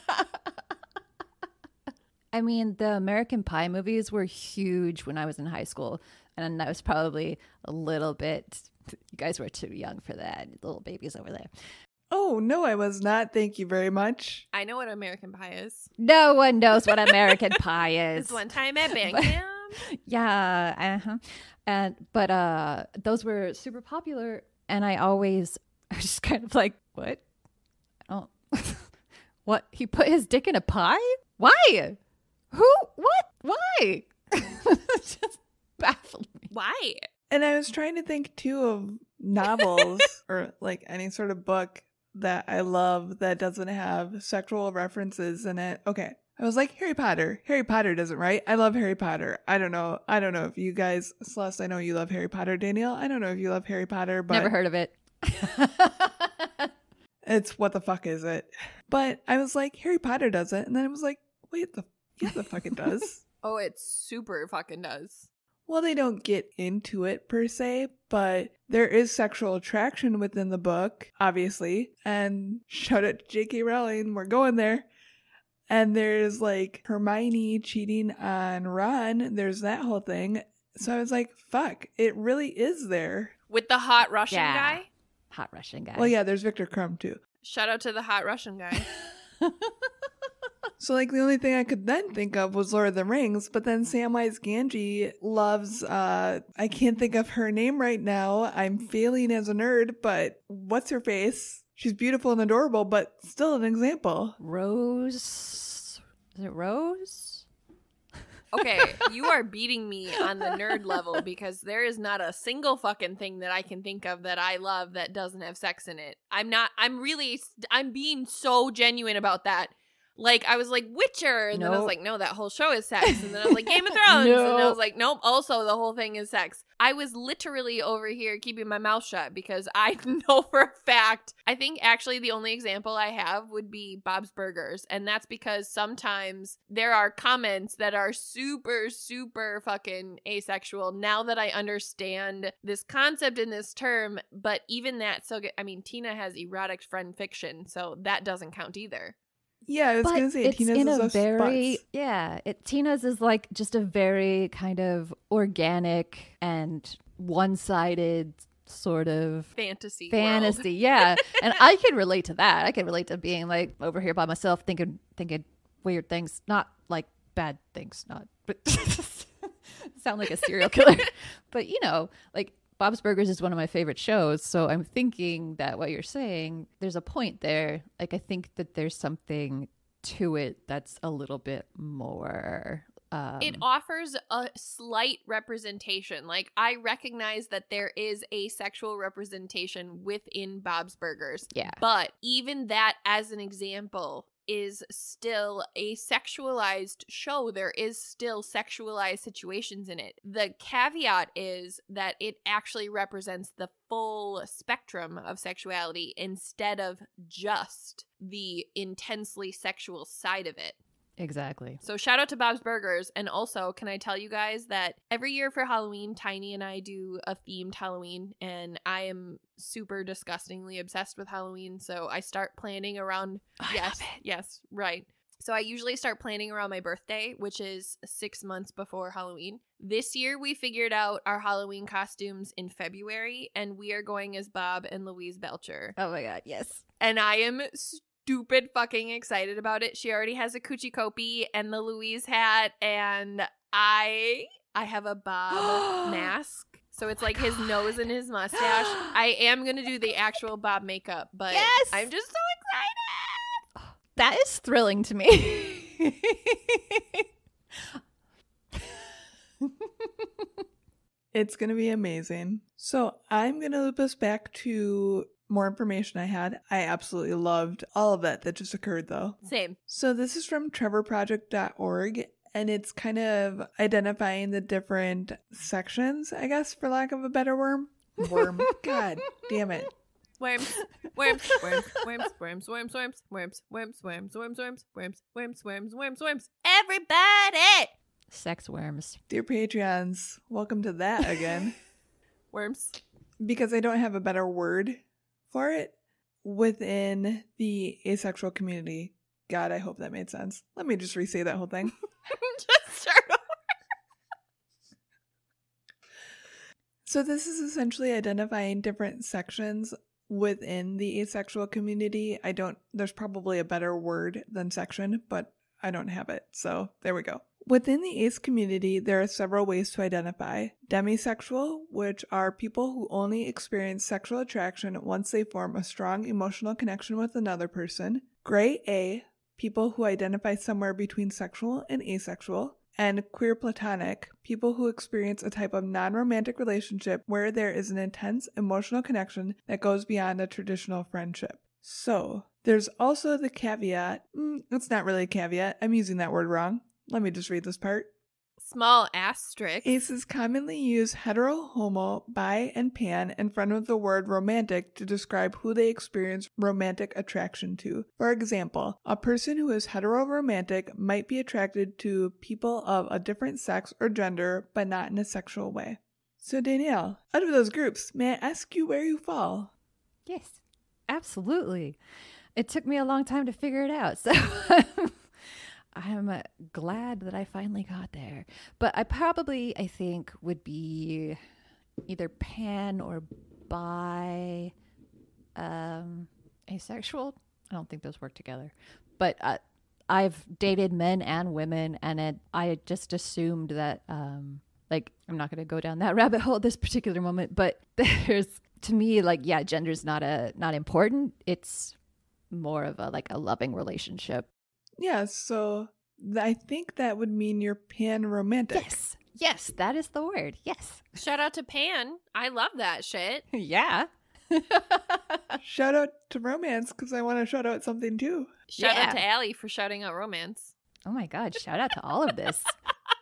I mean, the American Pie movies were huge when I was in high school, and I was probably a little bit. You guys were too young for that, little babies over there. Oh no, I was not. Thank you very much. I know what American Pie is. No one knows what American Pie is. This one time at band camp. yeah, uh-huh. and but uh, those were super popular, and I always I was just kind of like, what? Oh, what? He put his dick in a pie? Why? Who? What? Why? just baffled me. Why? And I was trying to think too of novels or like any sort of book that I love that doesn't have sexual references in it. Okay. I was like Harry Potter. Harry Potter doesn't, right? I love Harry Potter. I don't know. I don't know if you guys, Celeste, I know you love Harry Potter. Danielle, I don't know if you love Harry Potter, but Never heard of it. it's what the fuck is it? But I was like, Harry Potter does it. And then I was like, wait, the, yeah, the fuck it does. Oh, it super fucking does. Well, they don't get into it per se, but there is sexual attraction within the book, obviously. And shout out to J.K. Rowling, we're going there. And there's like Hermione cheating on Ron. There's that whole thing. So I was like, fuck, it really is there. With the hot Russian Yeah. guy. Hot Russian guy. Well, yeah, there's Viktor Krum too. Shout out to the hot Russian guy. So like the only thing I could then think of was Lord of the Rings, but then Samwise Gamgee loves uh I can't think of her name right now. I'm failing as a nerd, but what's her face? She's beautiful and adorable, but still an example. Rose. Is it Rose? Okay, you are beating me on the nerd level because there is not a single fucking thing that I can think of that I love that doesn't have sex in it. I'm not, I'm really, I'm being so genuine about that. Like, I was like, Witcher, and then I was like, no, that whole show is sex. And then I was like, Game of Thrones. And I was like, nope, also the whole thing is sex. I was literally over here keeping my mouth shut because I know for a fact. I think actually the only example I have would be Bob's Burgers. And that's because sometimes there are comments that are super, super fucking asexual now that I understand this concept in this term. But even that, so I mean, Tina has erotic friend fiction, so that doesn't count either. Yeah, I was but gonna say it's Tina's in is a very butts. yeah. It, Tina's is like just a very kind of organic and one-sided sort of Fantasy. world. fantasy. Yeah, and I can relate to that. I can relate to being like over here by myself, thinking thinking weird things, not like bad things, not but sound like a serial killer, but you know, like Bob's Burgers is one of my favorite shows, so I'm thinking that what you're saying, there's a point there. Like I think that there's something to it that's a little bit more um, it offers a slight representation. Like I recognize that there is a sexual representation within Bob's Burgers. Yeah. But even that as an example is still a sexualized show. There is still sexualized situations in it. The caveat is that it actually represents the full spectrum of sexuality instead of just the intensely sexual side of it. Exactly. So shout out to Bob's Burgers. And also, can I tell you guys that every year for Halloween, Tiny and I do a themed Halloween, and I am super disgustingly obsessed with Halloween. So I start planning around. I yes, love it. yes, right. So I usually start planning around my birthday, which is six months before Halloween. This year we figured out our Halloween costumes in February, and we are going as Bob and Louise Belcher Oh my god, yes. and I am stupid fucking excited about it. She already has a Kuchi Kopi and the Louise hat, and I I have a Bob mask. So it's my like his nose and his mustache. I am gonna do the actual Bob makeup, but Yes! I'm just so excited. That is thrilling to me. It's going to be amazing. So, I'm going to loop us back to more information I had. I absolutely loved all of that that just occurred, though. Same. So, this is from trevorproject.org, and it's kind of identifying the different sections, I guess, for lack of a better worm. Worm. God damn it. Worms, worms, worms, worms, worms, worms, worms, worms, worms, worms, worms, worms, worms, worms, worms, worms, worms. Everybody, Sex worms. Dear Patreons, welcome to that again. worms. because I don't have a better word for it within the asexual community. God, I hope that made sense. Let me just re-say that whole thing. Just start over. So this is essentially identifying different sections within the asexual community. I don't there's probably a better word than section, but I don't have it. So there we go. Within the ace community, there are several ways to identify. Demisexual, which are people who only experience sexual attraction once they form a strong emotional connection with another person. Gray A, people who identify somewhere between sexual and asexual and queer platonic, people who experience a type of non romantic relationship where there is an intense emotional connection that goes beyond a traditional friendship. So, there's also the caveat. Mm, it's not really a caveat. I'm using that word wrong. Let me just read this part. Small asterisk. Aces commonly use hetero, homo, bi, and pan in front of the word romantic to describe who they experience romantic attraction to. For example, a person who is heteroromantic might be attracted to people of a different sex or gender, but not in a sexual way. So, Danielle, out of those groups, may I ask you where you fall? Yes, absolutely. It took me a long time to figure it out. So I'm uh, glad that I finally got there. But I probably, I think, would be either pan or bi, um, asexual. I don't think those work together. But uh, I've dated men and women, and it, I just assumed that, um, like, I'm not going to go down that rabbit hole at this particular moment, but there's, to me, like, yeah, gender's not a not important. It's more of a like a loving relationship. Yeah, so th- I think that would mean you're pan romantic. Yes, yes, that is the word. Yes, Shout out to Pan. I love that shit. yeah. Shout out to romance because I want to shout out something too. Shout Yeah. out to Allie for shouting out romance. oh my god! Shout out to all of this.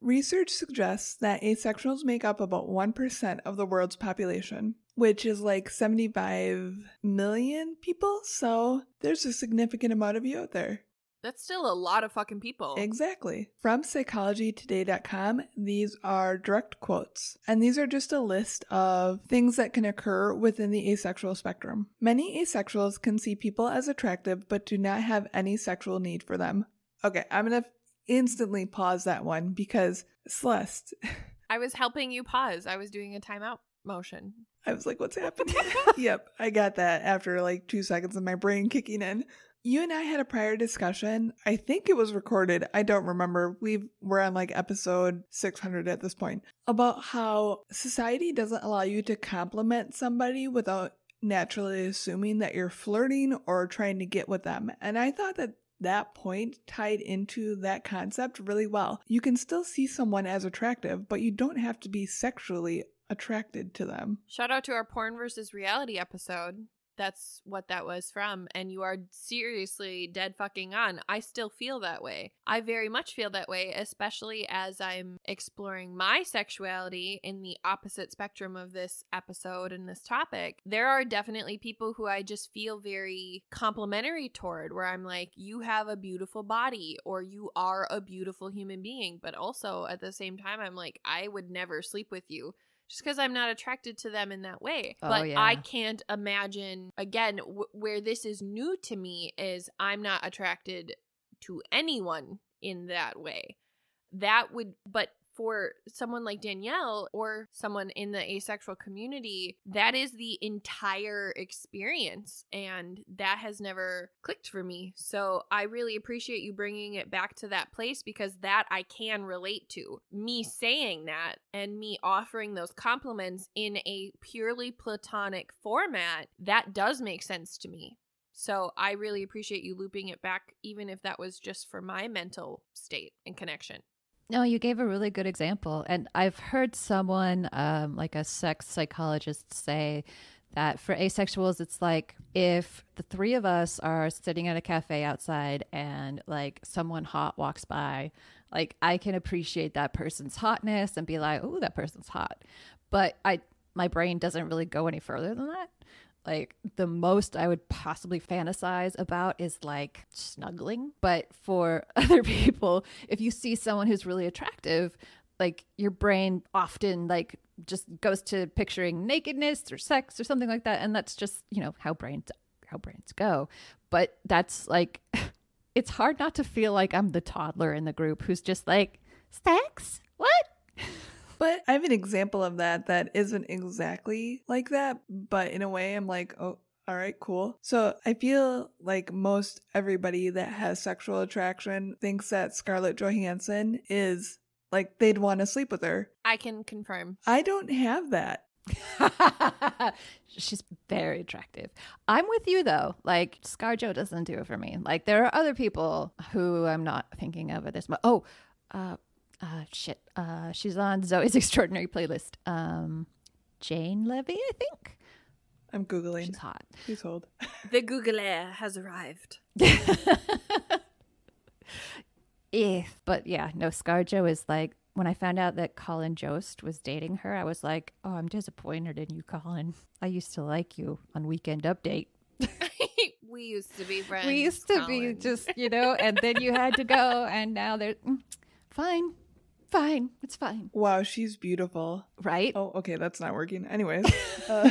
Research suggests that asexuals make up about 1% of the world's population, which is like 75 million people. So there's a significant amount of you out there. That's still a lot of fucking people. Exactly. From psychologytoday.com, these are direct quotes. And these are just a list of things that can occur within the asexual spectrum. Many asexuals can see people as attractive but do not have any sexual need for them. Okay, I'm to instantly pause that one because Celeste, I was helping you pause. I was doing a timeout motion. I was like, what's happening? yep, I got that after like two seconds of my brain kicking in. You and I had a prior discussion. I think it was recorded. I don't remember. We we're on like episode 600 at this point about how society doesn't allow you to compliment somebody without naturally assuming that you're flirting or trying to get with them. And I thought that that point tied into that concept really well. You can still see someone as attractive, but you don't have to be sexually attracted to them. Shout out to our porn versus reality episode. That's what that was from. And you are seriously dead fucking on. I still feel that way. I very much feel that way, especially as I'm exploring my sexuality in the opposite spectrum of this episode and this topic. There are definitely people who I just feel very complimentary toward, where I'm like, you have a beautiful body or you are a beautiful human being. But also at the same time, I'm like, I would never sleep with you just because I'm not attracted to them in that way. Oh, but yeah. I can't imagine, again, w- where this is new to me is I'm not attracted to anyone in that way. That would, but for someone like Danielle or someone in the asexual community, that is the entire experience. And that has never clicked for me. So I really appreciate you bringing it back to that place because that I can relate to. Me saying that and me offering those compliments in a purely platonic format, that does make sense to me. So I really appreciate you looping it back, even if that was just for my mental state and connection. No, you gave a really good example. And I've heard someone, um, like a sex psychologist, say that for asexuals, it's like if the three of us are sitting at a cafe outside and like someone hot walks by, like I can appreciate that person's hotness and be like, oh, that person's hot. But I, my brain doesn't really go any further than that. Like the most I would possibly fantasize about is like snuggling. But for other people, if you see someone who's really attractive, like your brain often like just goes to picturing nakedness or sex or something like that and that's just, you know, how brains how brains go. But that's like it's hard not to feel like I'm the toddler in the group who's just like, "Sex? What?" But I have an example of that that isn't exactly like that, but in a way, I'm like, oh, all right, cool. So I feel like most everybody that has sexual attraction thinks that Scarlett Johansson is like they'd want to sleep with her. I can confirm. I don't have that. She's very attractive. I'm with you though. Like ScarJo doesn't do it for me. Like there are other people who I'm not thinking of at this moment. Oh, uh, uh, shit. Uh, she's on Zoey's Extraordinary Playlist. Um, Jane Levy, I think. I'm googling. She's hot. She's hold. The Googler has arrived. If, but yeah, no. ScarJo is like when I found out that Colin Jost was dating her, I was like, oh, I'm disappointed in you, Colin. I used to like you on Weekend Update. we used to be friends. we used to be just, you know, and then you had to go, and now they're mm, fine, fine, it's fine, Wow, she's beautiful. right? Oh, okay, that's not working. Anyways, uh,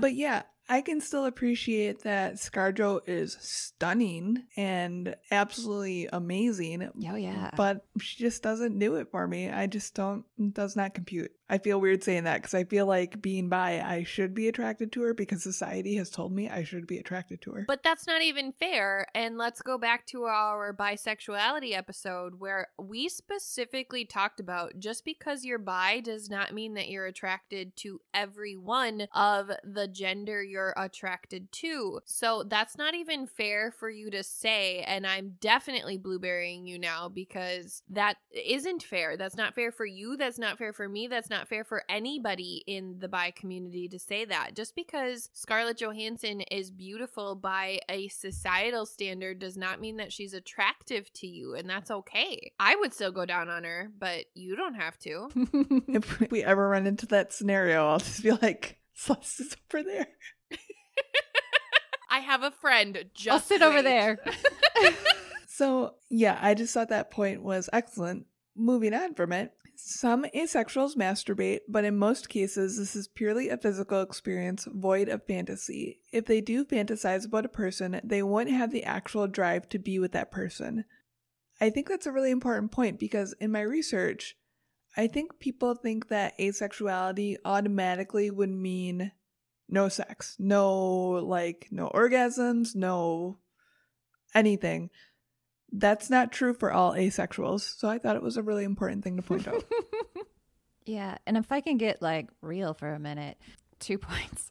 but yeah, I can still appreciate that ScarJo is stunning and absolutely amazing. Oh, yeah. But she just doesn't do it for me. I just don't, does not compute. I feel weird saying that because I feel like being bi, I should be attracted to her because society has told me I should be attracted to her. But that's not even fair. And let's go back to our bisexuality episode where we specifically talked about just because you're bi does not mean that you're attracted to every one of the gender you're attracted to. So that's not even fair for you to say. And I'm definitely blueberrying you now because that isn't fair. That's not fair for you. That's not fair for me. That's not fair for anybody in the bi community to say that. Just because Scarlett Johansson is beautiful by a societal standard does not mean that she's attractive to you, and that's okay. I would still go down on her, but you don't have to. if we ever run into that scenario, I'll just be like, Celeste is over there. I have a friend. Just I'll sit over there. So, yeah, I just thought that point was excellent. Moving on from it, some asexuals masturbate, but in most cases, this is purely a physical experience void of fantasy. If they do fantasize about a person, they won't have the actual drive to be with that person. I think that's a really important point because in my research, I think people think that asexuality automatically would mean no sex, no, like, no orgasms, no anything. That's not true for all asexuals. So I thought it was a really important thing to point out. Yeah, and if I can get like real for a minute, two points.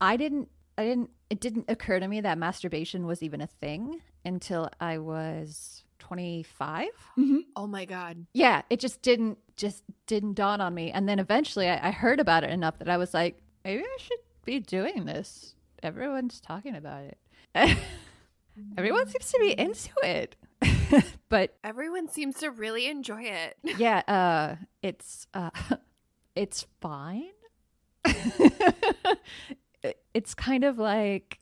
I didn't I didn't it didn't occur to me that masturbation was even a thing until I was 25. Mm-hmm. Oh my god. Yeah, it just didn't just didn't dawn on me. And then eventually I, I heard about it enough that I was like, maybe I should be doing this. Everyone's talking about it. Everyone mm. seems to be into it. but Everyone seems to really enjoy it. yeah, uh it's uh it's fine. It's kind of like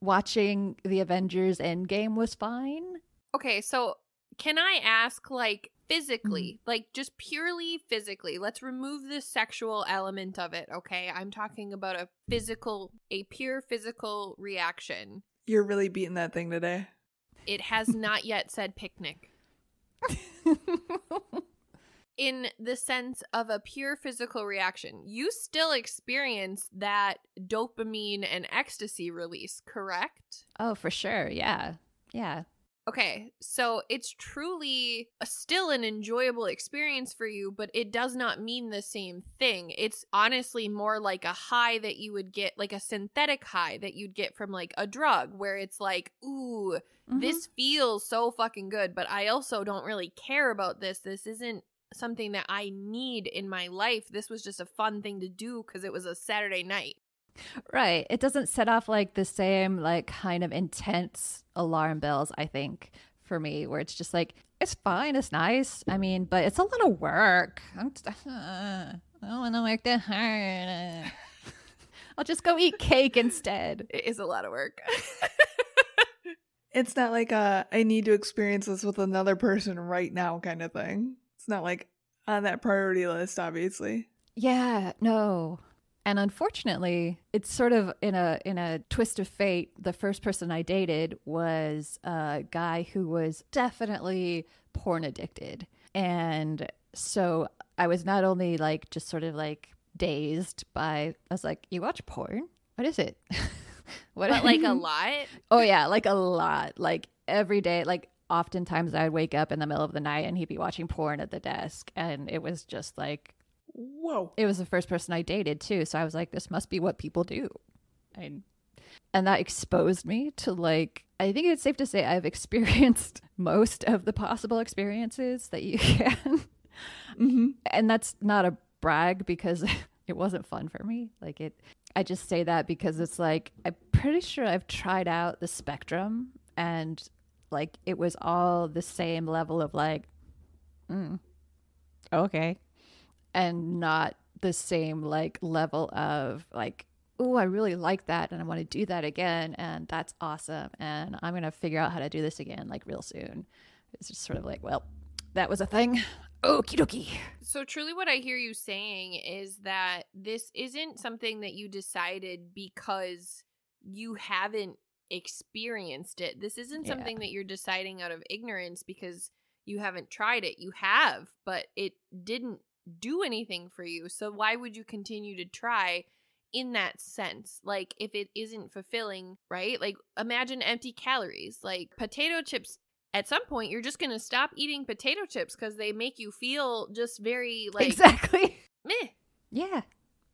watching the Avengers Endgame was fine. Okay, so can I ask, like, physically, like, just purely physically, let's remove the sexual element of it, okay? I'm talking about a physical, a pure physical reaction. You're really beating that thing today. It has not yet said picnic. In the sense of a pure physical reaction, you still experience that dopamine and ecstasy release, correct? Oh, for sure. Yeah. Yeah. Okay, so it's truly a, still an enjoyable experience for you, but it does not mean the same thing. It's honestly more like a high that you would get, like a synthetic high that you'd get from like a drug, where it's like, ooh, Mhm. this feels so fucking good, but I also don't really care about this. This isn't something that I need in my life. This was just a fun thing to do because it was a Saturday night. Right. It doesn't set off like the same like kind of intense alarm bells, I think, for me, where it's just like it's fine, it's nice. I mean, but it's a lot of work. I'm just, uh, I don't want to work that hard. I'll just go eat cake instead. It is a lot of work. It's not like a I need to experience this with another person right now kind of thing. It's not like on that priority list, obviously. Yeah, no. And unfortunately, it's sort of in a in a twist of fate. The first person I dated was a guy who was definitely porn addicted. And so I was not only like just sort of like dazed by I was like, "You watch porn? What is it?" what but like a lot. Oh yeah, like a lot. Like every day, like oftentimes I'd wake up in the middle of the night and he'd be watching porn at the desk and it was just like Whoa. it was the first person I dated too. So I was like, this must be what people do. And and that exposed me to like I think it's safe to say I've experienced most of the possible experiences that you can. hmm and that's not a brag because it wasn't fun for me. Like it I just say that because it's like I'm pretty sure I've tried out the spectrum and like it was all the same level of like mm, okay and not the same like level of like oh i really like that and i want to do that again and that's awesome and i'm gonna figure out how to do this again like real soon it's just sort of like well that was a thing okie dokie So truly what I hear you saying is that this isn't something that you decided because you haven't experienced it. This isn't Yeah. something that you're deciding out of ignorance because you haven't tried it. You have, but it didn't do anything for you. So why would you continue to try in that sense? Like if it isn't fulfilling, right? Like imagine empty calories. Like potato chips at some point you're just going to stop eating potato chips cuz they make you feel just very like exactly meh. yeah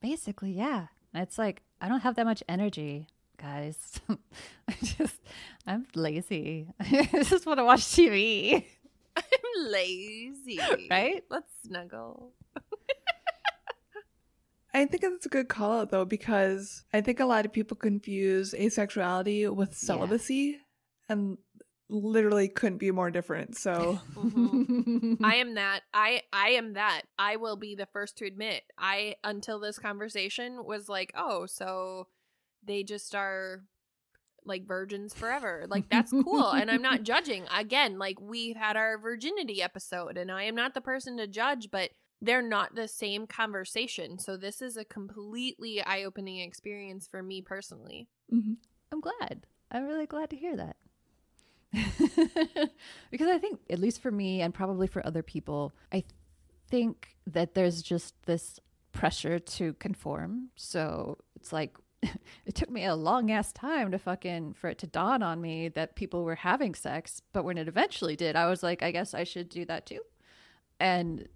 basically yeah it's like i don't have that much energy guys i just i'm lazy i just want to watch tv I'm lazy. Right? Let's snuggle. I think that's a good call out though, because I think a lot of people confuse asexuality with celibacy and literally couldn't be more different. So Mhm. I am that. I I am that. I will be the first to admit. I until this conversation was like, "Oh, so they just are like virgins forever." Like that's cool, and I'm not judging. Again, like we've had our virginity episode and I am not the person to judge, but they're not the same conversation. So this is a completely eye-opening experience for me personally. mhm. i'm glad i'm really glad to hear that because i think at least for me and probably for other people i think that there's just this pressure to conform so it's like it took me a long ass time to fucking for it to dawn on me that people were having sex. But when it eventually did, I was like, I guess I should do that too. And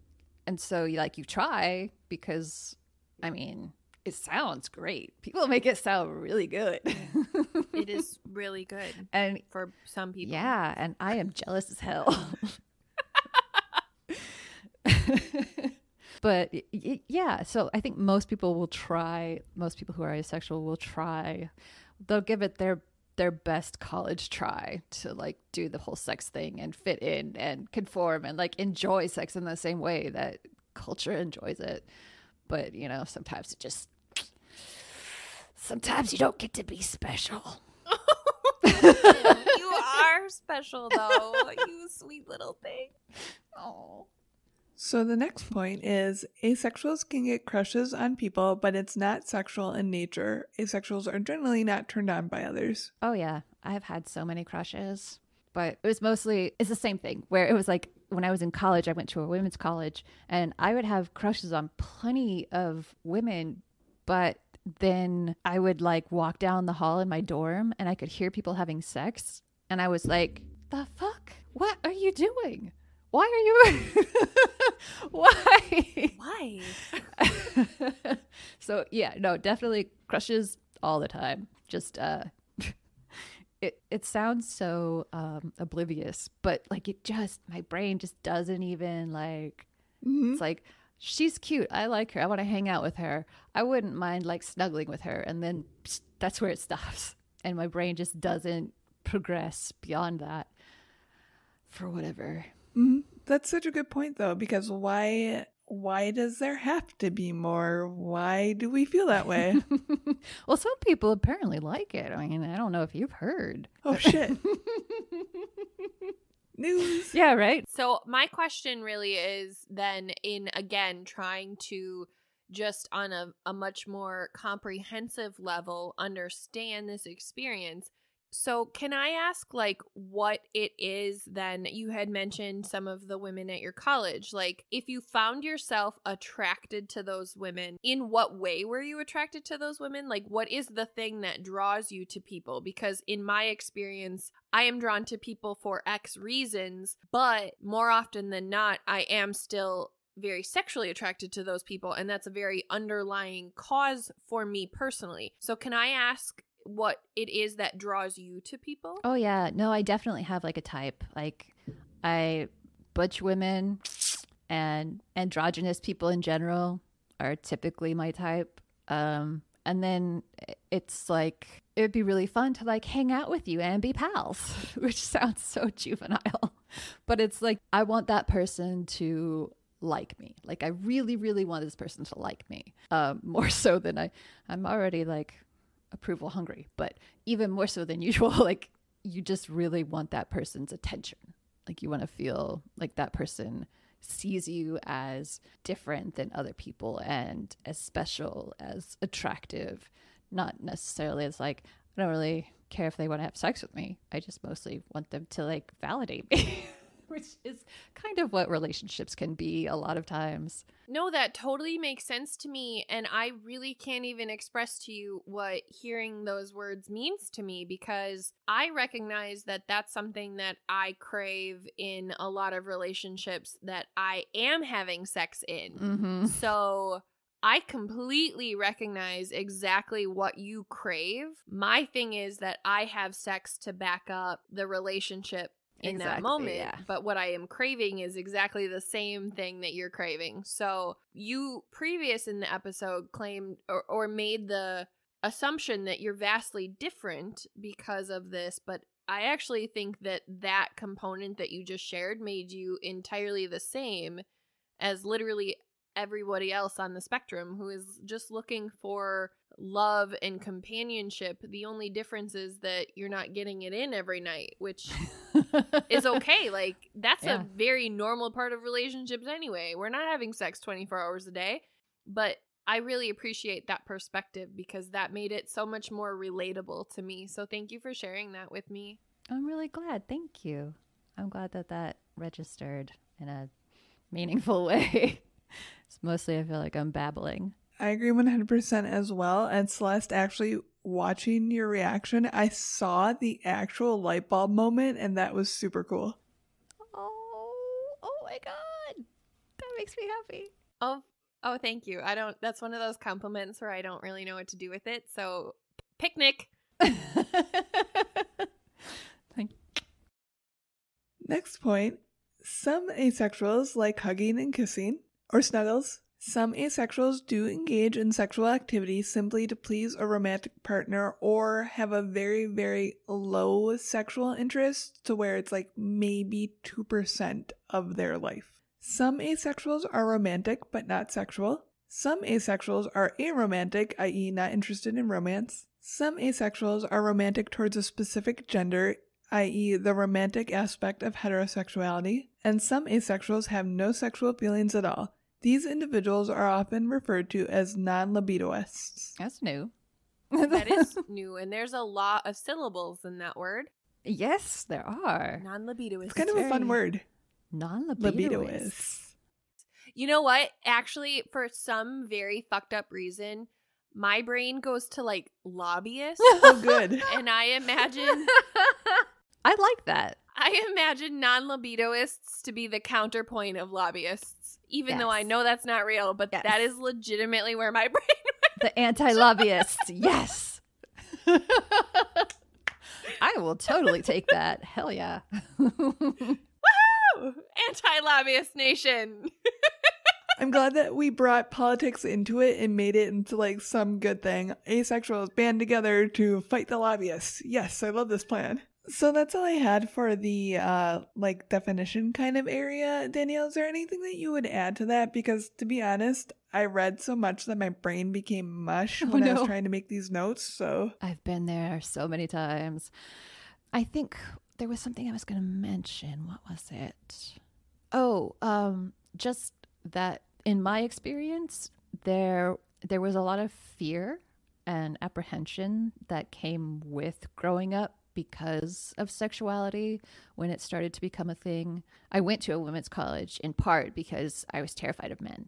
and so you like you try because I mean it sounds great. People make it sound really good. It is really good and for some people. yeah, and I am jealous as hell. But yeah, so I think most people will try. Most people who are asexual will try. They'll give it their their best college try to like do the whole sex thing and fit in and conform and like enjoy sex in the same way that culture enjoys it. But you know, sometimes it just sometimes you don't get to be special. you are special though. you sweet little thing. Oh. So the next point is asexuals can get crushes on people, but it's not sexual in nature. Asexuals are generally not turned on by others. Oh yeah, I've had so many crushes, but it was mostly it's the same thing where it was like when I was in college, I went to a women's college and I would have crushes on plenty of women, but then I would like walk down the hall in my dorm and I could hear people having sex and I was like, "The fuck? What are you doing? Why are you Why?" Why? so yeah, no, definitely crushes all the time. Just uh it it sounds so um oblivious, but like it just my brain just doesn't even like it's like she's cute. I like her. I want to hang out with her. I wouldn't mind like snuggling with her and then that's where it stops. And my brain just doesn't progress beyond that for whatever. Hmm That's such a good point, though, because why? Why does there have to be more? Why do we feel that way? well, some people apparently like it. I mean, I don't know if you've heard. oh shit! News. Yeah, right? So my question really is then in again trying to just on a, a much more comprehensive level understand this experience. So can I ask like what it is then? You had mentioned some of the women at your college like if you found yourself attracted to those women in what way were you attracted to those women? Like what is the thing that draws you to people? Because in my experience I am drawn to people for X reasons, but more often than not, I am still very sexually attracted to those people, and that's a very underlying cause for me personally. So, can I ask what it is that draws you to people? Oh yeah, no, I definitely have like a type. Like I butch women and androgynous people in general are typically my type. Um and then it's like it would be really fun to like hang out with you and be pals, which sounds so juvenile. But it's like I want that person to like me. Like I really really want this person to like me. Um more so than I I'm already like approval hungry, but even more so than usual, like you just really want that person's attention. Like you want to feel like that person sees you as different than other people and as special, as attractive, not necessarily as like, I don't really care if they want to have sex with me. I just mostly want them to like validate me, which is kind of what relationships can be a lot of times. No, that totally makes sense to me. And I really can't even express to you what hearing those words means to me because I recognize that that's something that I crave in a lot of relationships that I am having sex in. Mm-hmm. So I completely recognize exactly what you crave. My thing is that I have sex to back up the relationship in that moment. yeah. But what I am craving is exactly the same thing that you're craving. So you previous in the episode claimed or, or made the assumption that you're vastly different because of this, but I actually think that that component that you just shared made you entirely the same as literally everybody else on the spectrum who is just looking for love and companionship. The only difference is that you're not getting it in every night, which is okay. Like that's Yeah. a very normal part of relationships anyway. We're not having sex 24 hours a day, but I really appreciate that perspective because that made it so much more relatable to me. So thank you for sharing that with me. I'm really glad. Thank you. I'm glad that that registered in a meaningful way. It's mostly I feel like I'm babbling. I agree 100% as well. And Celeste, actually watching your reaction, I saw the actual light bulb moment, and that was super cool. Oh, oh my god. That makes me happy. Oh, oh, thank you. I don't. That's one of those compliments where I don't really know what to do with it. So, picnic. Thank. Next point some asexuals like hugging and kissing, or snuggles. Some asexuals do engage in sexual activity simply to please a romantic partner or have a very, very low sexual interest to where it's like maybe 2% of their life. Some asexuals are romantic but not sexual. Some asexuals are aromantic, i.e., not interested in romance. Some asexuals are romantic towards a specific gender, i.e., the romantic aspect of heterosexuality, and some asexuals have no sexual feelings at all. These individuals are often referred to as non libidoists. That's new. That is new, and there's a lot of syllables in that word. Yes, there are. Non libidoists. It's kind of a fun word. Non Libidoists. libidoists. You know what? Actually, for some very fucked up reason, my brain goes to like lobbyist, Oh, good. and I imagine I like that. I imagine non libidoists to be the counterpoint of lobbyists, even though I know that's not real, but Yes. that is legitimately where my brain The anti lobbyists. yes. I will totally take that. Hell yeah. Anti lobbyist nation. I'm glad that we brought politics into it and made it into like some good thing. Asexuals band together to fight the lobbyists. Yes, I love this plan. So that's all I had for the uh like definition kind of area. Danielle, is there anything that you would add to that? Because to be honest, I read so much that my brain became mush Oh, when I was trying to make these notes. So I've been there so many times. I think there was something I was going to mention. What was it? Oh, um, just that in my experience, there there was a lot of fear and apprehension that came with growing up because of sexuality when it started to become a thing. I went to a women's college in part because I was terrified of men.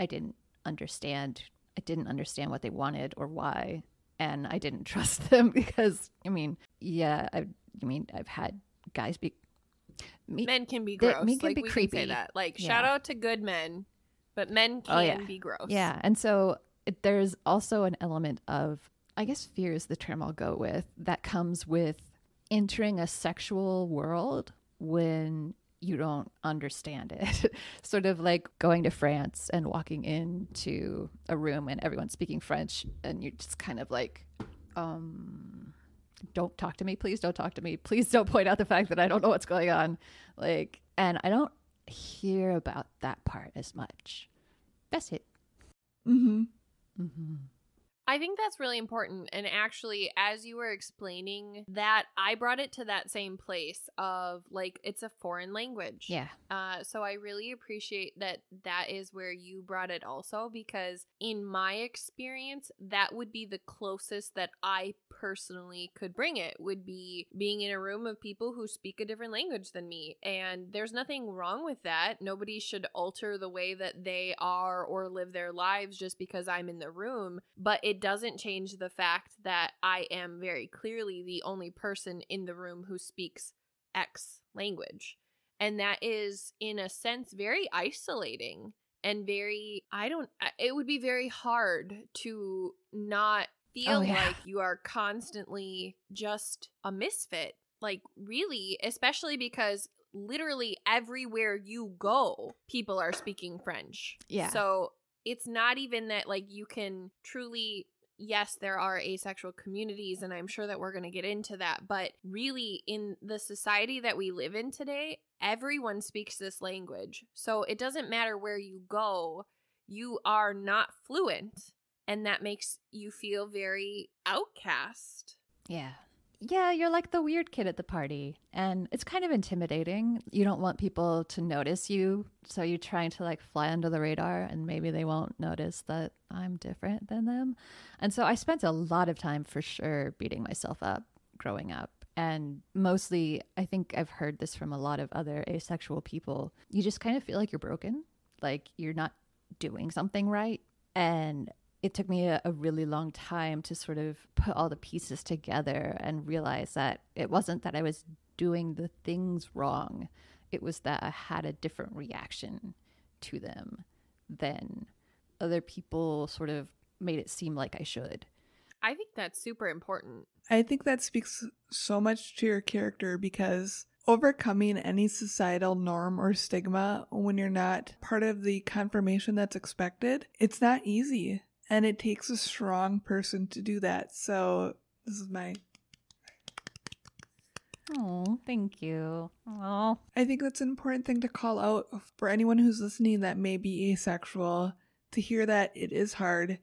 I didn't understand I didn't understand what they wanted or why and I didn't trust them because I mean, yeah, I, I mean, I've had guys be me, Men can be They- gross. men can like be creepy. Can say that. Like Yeah. shout out to good men, but men can Oh, yeah. be gross. Yeah, and so it, there's also an element of, I guess, fear is the term I'll go with that comes with entering a sexual world when you don't understand it. sort of like going to France and walking into a room and everyone's speaking French, and you're just kind of like, um, don't talk to me, please don't talk to me. Please don't point out the fact that I don't know what's going on. Like, and I don't hear about that part as much. That's it. mm-hmm. Mm-hmm. I think that's really important. And actually, as you were explaining that, I brought it to that same place of like, it's a foreign language. Yeah. Uh, so I really appreciate that that is where you brought it also because in my experience, that would be the closest that I personally could bring it would be being in a room of people who speak a different language than me. And there's nothing wrong with that. Nobody should alter the way that they are or live their lives just because I'm in the room. But it doesn't change the fact that I am very clearly the only person in the room who speaks X language. And that is, in a sense, very isolating and very, I don't, it would be very hard to not feel Oh, yeah. like you are constantly just a misfit. Like, really, especially because literally everywhere you go, people are speaking French. Yeah. So it's not even that, like, you can truly yes, there are asexual communities, and I'm sure that we're going to get into that. But really, in the society that we live in today, everyone speaks this language. So it doesn't matter where you go, you are not fluent. And that makes you feel very outcast. Yeah. Yeah, you're like the weird kid at the party. And it's kind of intimidating. You don't want people to notice you. So you're trying to like fly under the radar and maybe they won't notice that I'm different than them. And so I spent a lot of time for sure beating myself up growing up. And mostly, I think I've heard this from a lot of other asexual people. You just kind of feel like you're broken, like you're not doing something right. And it took me a, a really long time to sort of put all the pieces together and realize that it wasn't that I was doing the things wrong, it was that I had a different reaction to them than other people sort of made it seem like I should. I think that's super important. I think that speaks so much to your character because overcoming any societal norm or stigma when you're not part of the confirmation that's expected, it's not easy. And it takes a strong person to do that. So, this is my. Oh, thank you. Oh, I think that's an important thing to call out for anyone who's listening that may be asexual to hear that it is hard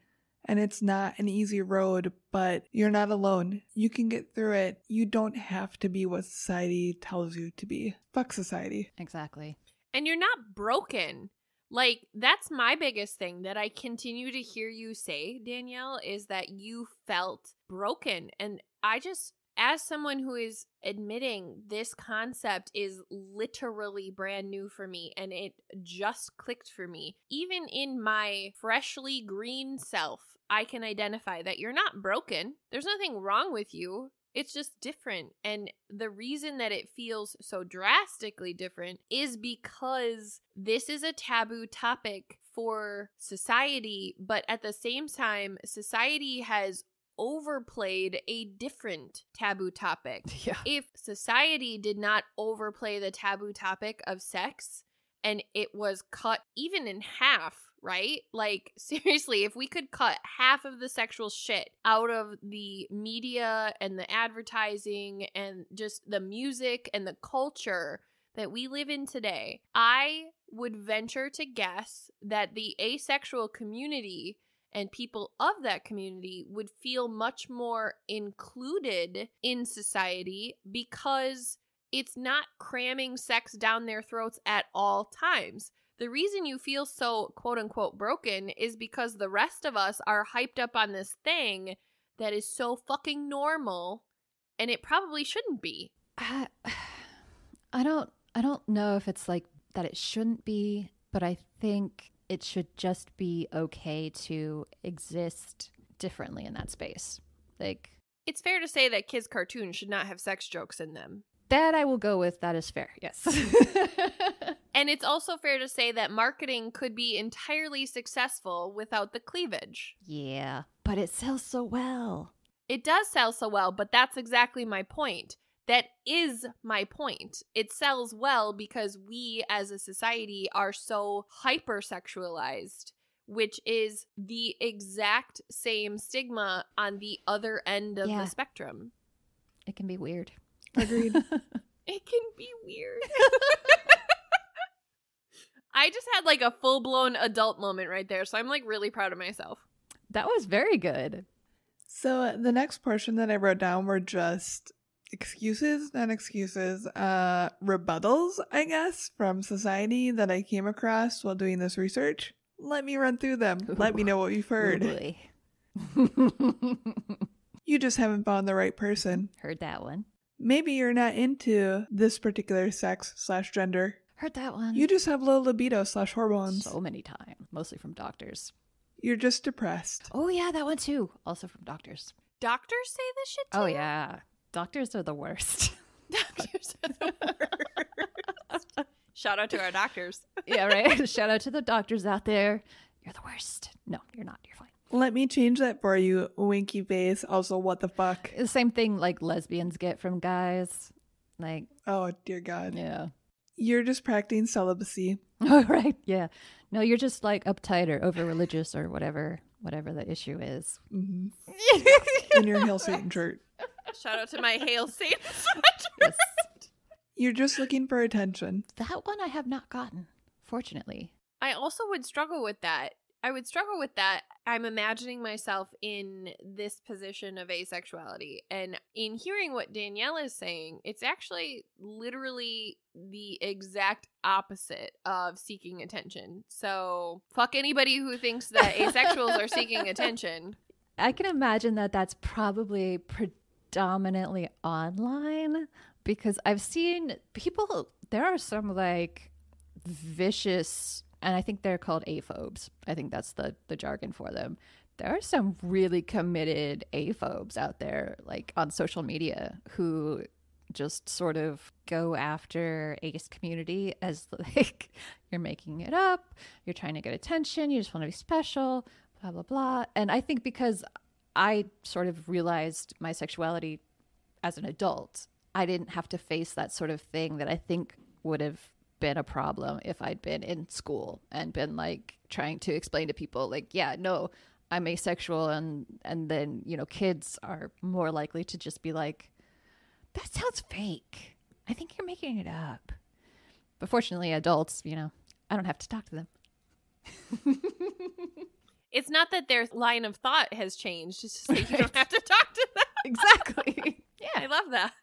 and it's not an easy road, but you're not alone. You can get through it. You don't have to be what society tells you to be. Fuck society. exactly. And you're not broken. Like, that's my biggest thing that I continue to hear you say, Danielle, is that you felt broken. And I just, as someone who is admitting this concept is literally brand new for me and it just clicked for me, even in my freshly green self, I can identify that you're not broken. There's nothing wrong with you. It's just different. And the reason that it feels so drastically different is because this is a taboo topic for society, but at the same time, society has overplayed a different taboo topic. Yeah. If society did not overplay the taboo topic of sex and it was cut even in half, right? Like, seriously, if we could cut half of the sexual shit out of the media and the advertising and just the music and the culture that we live in today, I would venture to guess that the asexual community and people of that community would feel much more included in society because it's not cramming sex down their throats at all times. The reason you feel so quote unquote broken is because the rest of us are hyped up on this thing that is so fucking normal and it probably shouldn't be. I, I don't I don't know if it's like that it shouldn't be, but I think it should just be okay to exist differently in that space. Like It's fair to say that kids' cartoons should not have sex jokes in them. That I will go with that is fair. Yes. And it's also fair to say that marketing could be entirely successful without the cleavage. yeah, but it sells so well. It does sell so well, but that's exactly my point. That is my point. It sells well because we as a society are so hypersexualized, which is the exact same stigma on the other end of Yeah. the spectrum. It can be weird. Agreed. It can be weird. I just had like a full blown adult moment right there, so I'm like really proud of myself. That was very good. so, the next portion that I wrote down were just excuses, not excuses, uh, rebuttals, I guess, from society that I came across while doing this research. Let me run through them. Let me know what you've heard. Ooh, You just haven't found the right person. Heard that one. Maybe you're not into this particular sex slash gender. Heard that one. You just have low libido slash hormones. so many times, mostly from doctors. You're just depressed. Oh yeah, that one too. Also from doctors. Doctors say this shit oh, too? Oh yeah, doctors are the worst. Doctors are the worst. Shout out to our doctors. yeah, right. Shout out to the doctors out there. You're the worst. No, you're not. You're fine. Let me change that for you, winky face. Also, what the fuck? The same thing like lesbians get from guys. Like, Oh, dear God. yeah. You're just practicing celibacy. All right. Yeah. No, you're just like uptight or over religious or whatever, whatever the issue is. hmm In your Hail Satan shirt. Shout out to my Hail Satan Yes. You're just looking for attention. that one I have not gotten, fortunately. I also would struggle with that. I would struggle with that. I'm imagining myself in this position of asexuality. And in hearing what Danielle is saying, it's actually literally the exact opposite of seeking attention. So, fuck anybody who thinks that asexuals are seeking attention. I can imagine that that's probably predominantly online because I've seen people, there are some like vicious, and I think they're called aphobes. I think that's the, the jargon for them. there are some really committed aphobes out there, like on social media, who just sort of go after ace community as like you're making it up, you're trying to get attention, you just want to be special, blah blah blah. And I think because I sort of realized my sexuality as an adult, I didn't have to face that sort of thing that I think would have been a problem if I'd been in school and been like trying to explain to people like, yeah, no, I'm asexual and and then, you know, kids are more likely to just be like, that sounds fake. I think you're making it up. But fortunately, adults, you know, I don't have to talk to them. It's not that their line of thought has changed. It's just that you don't have to talk to them. Exactly. Yeah. I love that.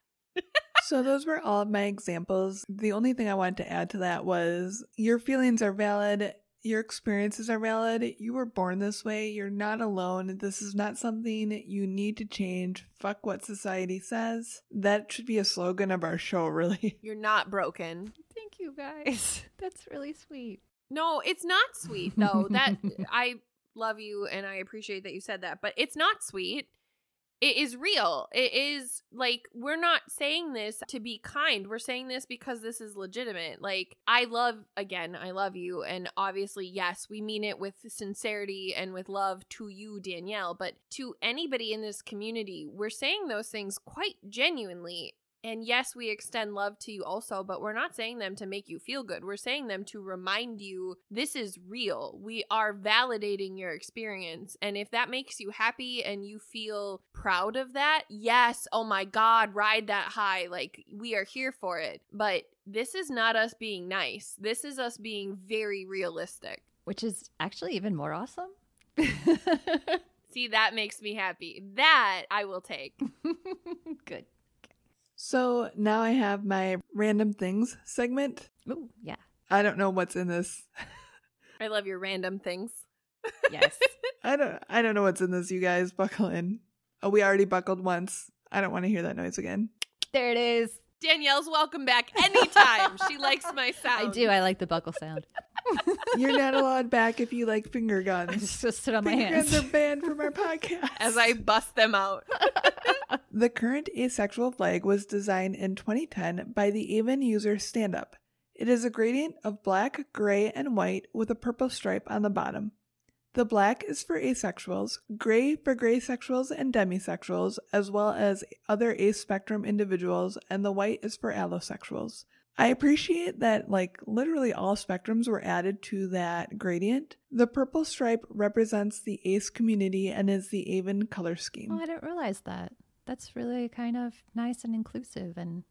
So those were all of my examples. The only thing I wanted to add to that was your feelings are valid. Your experiences are valid. You were born this way. You're not alone. This is not something you need to change. Fuck what society says. That should be a slogan of our show, really. You're not broken. Thank you guys. That's really sweet. No, it's not sweet though. That I love you and I appreciate that you said that, but it's not sweet. It is real. It is like we're not saying this to be kind. We're saying this because this is legitimate. Like I love again, I love you and obviously yes, we mean it with sincerity and with love to you Danielle, but to anybody in this community, we're saying those things quite genuinely and yes, we extend love to you also, but we're not saying them to make you feel good. We're saying them to remind you this is real. We are validating your experience. And if that makes you happy and you feel proud of that, yes, oh my God, ride that high. Like we are here for it. But this is not us being nice. This is us being very realistic. Which is actually even more awesome. See, that makes me happy. That I will take. Good. So now I have my random things segment. Ooh, yeah. I don't know what's in this. I love your random things. Yes. I don't I don't know what's in this, you guys. Buckle in. Oh, we already buckled once. I don't want to hear that noise again. there it is. Danielle's welcome back anytime. she likes my sound. I do. I like the buckle sound. You're not allowed back if you like finger I guns. just sit on my Finger hands. guns are banned from our podcast. As I bust them out. The current asexual flag was designed in 2010 by the AVEN user Stand Up. It is a gradient of black, gray, and white with a purple stripe on the bottom. The black is for asexuals, gray for gray sexuals and demisexuals, as well as other ace spectrum individuals, and the white is for allosexuals. I appreciate that, like, literally all spectrums were added to that gradient. The purple stripe represents the ace community and is the AVEN color scheme. Oh, I didn't realize that. That's really kind of nice and inclusive and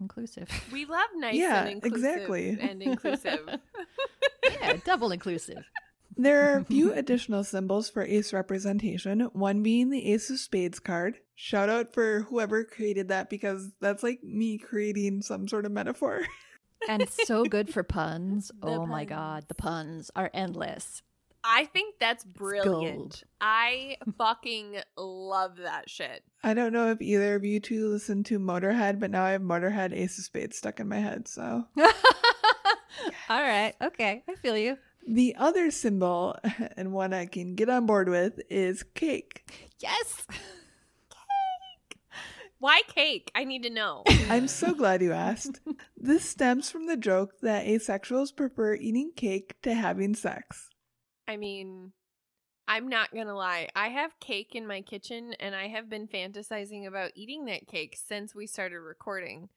inclusive. We love nice Yeah, and inclusive exactly. and inclusive. yeah, double inclusive. There are a few additional symbols for ace representation, one being the Ace of Spades card. Shout out for whoever created that because that's like me creating some sort of metaphor. And so good for puns. The oh my god, the puns are endless. I think that's brilliant. I fucking love that shit. I don't know if either of you two listen to Motorhead, but now I have Motorhead Ace of Spades stuck in my head, so. All right. Okay. I feel you. The other symbol, and one I can get on board with, is cake. Yes. Cake. Why cake? I need to know. I'm so glad you asked. This stems from the joke that asexuals prefer eating cake to having sex. I mean, I'm not gonna lie. I have cake in my kitchen, and I have been fantasizing about eating that cake since we started recording.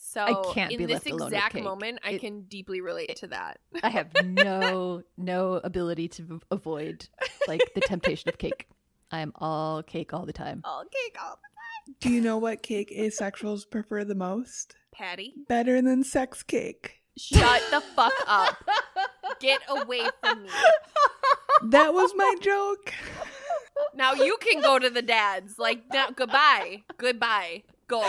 So can't in be this left alone exact cake. moment, I It- can deeply relate to that. I have no no ability to avoid like the temptation of cake. I am all cake all the time. All cake, all the time. Do you know what cake asexuals prefer the most? patty. Better than sex cake. Shut the fuck up. Get away from me. That was my joke. Now you can go to the dads. Like, now, goodbye. Goodbye. Go.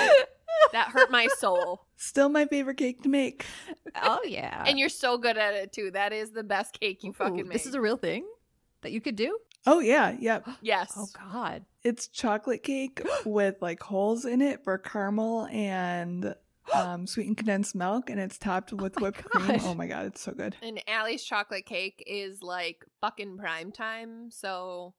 That hurt my soul. Still my favorite cake to make. Oh yeah. And you're so good at it too. That is the best cake you fucking Ooh, make. This is a real thing that you could do? Oh yeah, yep. yes. Oh god. It's chocolate cake with like holes in it for caramel and um, sweetened condensed milk, and it's topped with my whipped cream. Oh my god, it's so good. And Allie's chocolate cake is like fucking prime time, so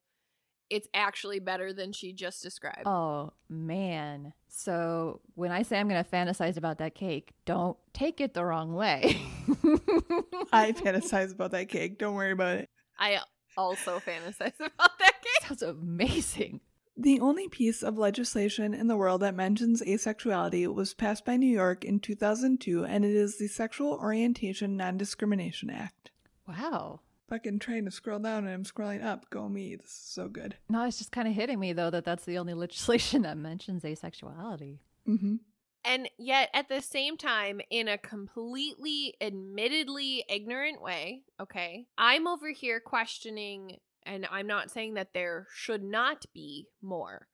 it's actually better than she just described. Oh man. So when I say I'm going to fantasize about that cake, don't take it the wrong way. I fantasize about that cake. Don't worry about it. I also fantasize about that cake. Sounds amazing. The only piece of legislation in the world that mentions asexuality was passed by New York in 2002, and it is the Sexual Orientation Non Discrimination Act. Wow. Fucking trying to scroll down and I'm scrolling up. Go me. This is so good. No, it's just kind of hitting me though that that's the only legislation that mentions asexuality. Mm-hmm. And yet, at the same time, in a completely, admittedly ignorant way, okay, I'm over here questioning, and I'm not saying that there should not be more,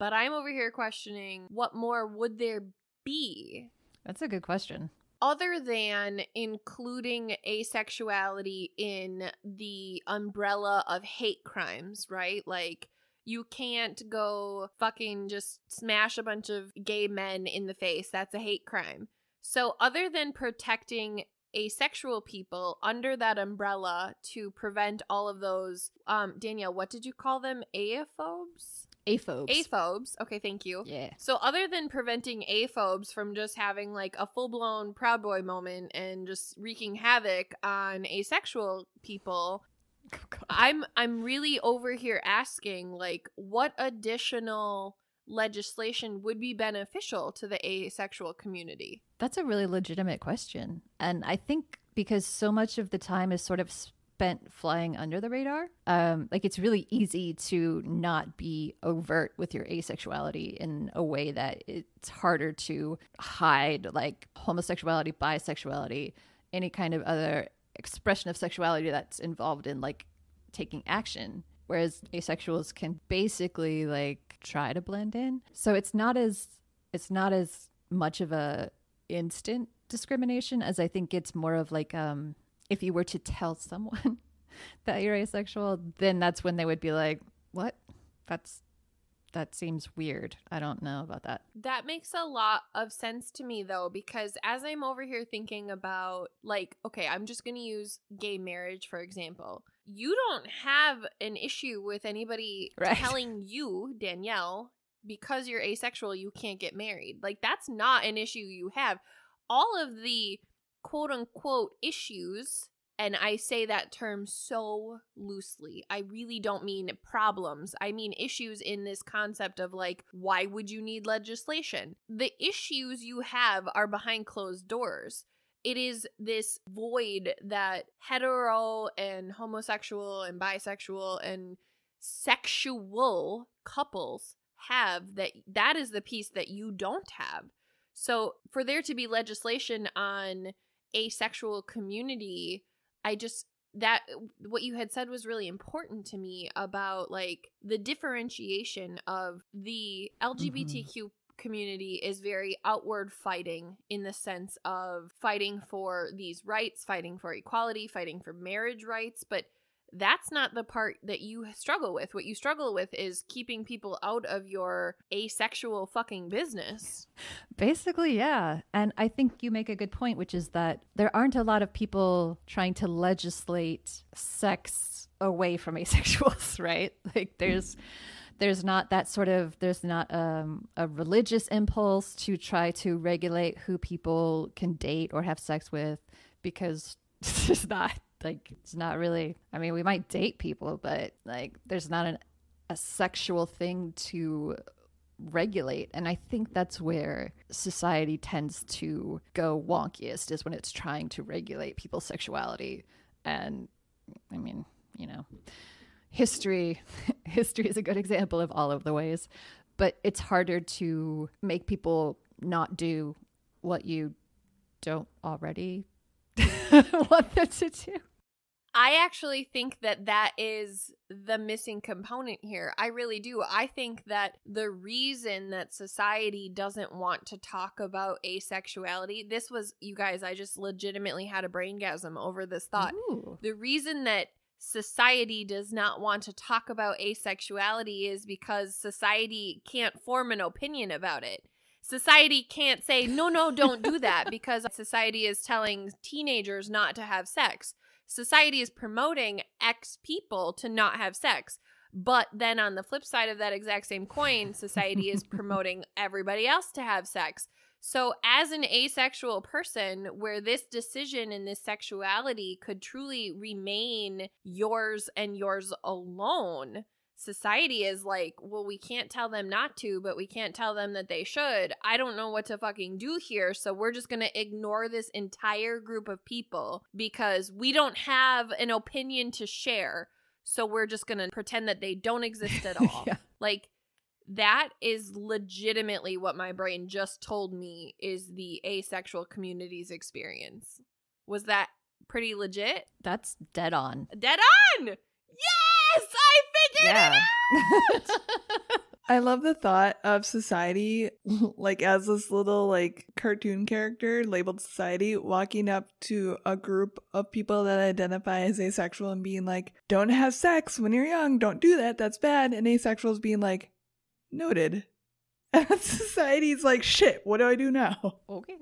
but I'm over here questioning what more would there be That's a good question. Other than including asexuality in the umbrella of hate crimes, right? Like, you can't go fucking just smash a bunch of gay men in the face. That's a hate crime. So, other than protecting asexual people under that umbrella to prevent all of those, um, Danielle, what did you call them? Aphobes? Aphobes. Aphobes. Okay, thank you. Yeah. So other than preventing aphobes from just having like a full-blown proud boy moment and just wreaking havoc on asexual people, Oh, I'm I'm really over here asking like what additional legislation would be beneficial to the asexual community? That's a really legitimate question. And I think because so much of the time is sort of spent flying under the radar, um, like it's really easy to not be overt with your asexuality in a way that it's harder to hide like homosexuality, bisexuality, any kind of other expression of sexuality that's involved in like taking action. Whereas asexuals can basically like try to blend in. So it's not as it's not as much of a instant discrimination as I think it's more of like um if you were to tell someone that you're asexual, then that's when they would be like, "What? That's that seems weird. I don't know about that." That makes a lot of sense to me though, because as I'm over here thinking about, like, okay, I'm just going to use gay marriage for example. You don't have an issue with anybody Right. telling you, Danielle, because you're asexual, you can't get married. Like, that's not an issue you have. All of the quote unquote issues. And I say that term so loosely. I really don't mean problems. I mean issues in this concept of like, why would you need legislation? The issues you have are behind closed doors. It is this void that hetero and homosexual and bisexual and sexual couples have that that is the piece that you don't have. So for there to be legislation on asexual community, I just that what you had said was really important to me about like the differentiation of the mm-hmm. LGBTQ community is very outward fighting in the sense of fighting for these rights, fighting for equality, fighting for marriage rights, but that's not the part that you struggle with. What you struggle with is keeping people out of your asexual fucking business. Basically, yeah. And I think you make a good point, which is that there aren't a lot of people trying to legislate sex away from asexuals, right? Like there's there's not that sort of there's not um, a religious impulse to try to regulate who people can date or have sex with because it's just not like it's not really i mean we might date people but like there's not an, a sexual thing to regulate. And i think that's where society tends to go wonkiest is when it's trying to regulate people's sexuality. And i mean you know history history is a good example of all of the ways but it's harder to make people not do what you don't already want them to do I actually think that that is the missing component here. I really do. I think that the reason that society doesn't want to talk about asexuality, this was, you guys, I just legitimately had a braingasm over this thought. Ooh. The reason that society does not want to talk about asexuality is because society can't form an opinion about it. society can't say, no, no, don't do that because society is telling teenagers not to have sex. Society is promoting X people to not have sex. But then on the flip side of that exact same coin, society is promoting everybody else to have sex. So, as an asexual person, where this decision and this sexuality could truly remain yours and yours alone, society is like, well, we can't tell them not to, but we can't tell them that they should. I don't know what to fucking do here. So, we're just going to ignore this entire group of people because we don't have an opinion to share. So, we're just going to pretend that they don't exist at all. Yeah. Like, that is legitimately what my brain just told me is the asexual community's experience. Was that pretty legit? That's dead on. Dead on! Yes! I figured Yeah. it out! I love the thought of society, like as this little like cartoon character labeled society, walking up to a group of people that identify as asexual and being like, "Don't have sex when you're young. Don't do that. That's bad." And asexuals being like, "Noted." And society's like, "Shit. What do I do now?" Okay.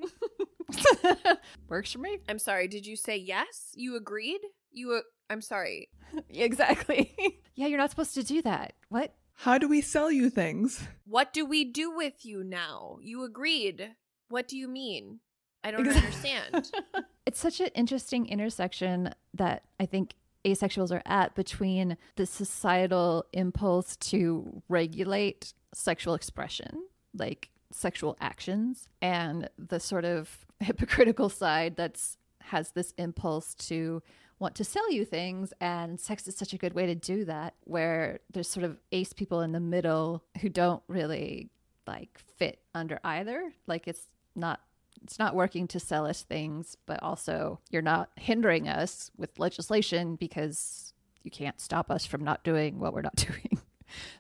Works for me. I'm sorry, did you say yes? You agreed? You, uh, I'm sorry. Exactly. yeah, you're not supposed to do that. What? How do we sell you things? What do we do with you now? You agreed. What do you mean? I don't Exact- understand. It's such an interesting intersection that I think asexuals are at between the societal impulse to regulate sexual expression, like sexual actions, and the sort of hypocritical side that's has this impulse to want to sell you things and sex is such a good way to do that where there's sort of ace people in the middle who don't really like fit under either like it's not it's not working to sell us things, but also you're not hindering us with legislation because you can't stop us from not doing what we're not doing.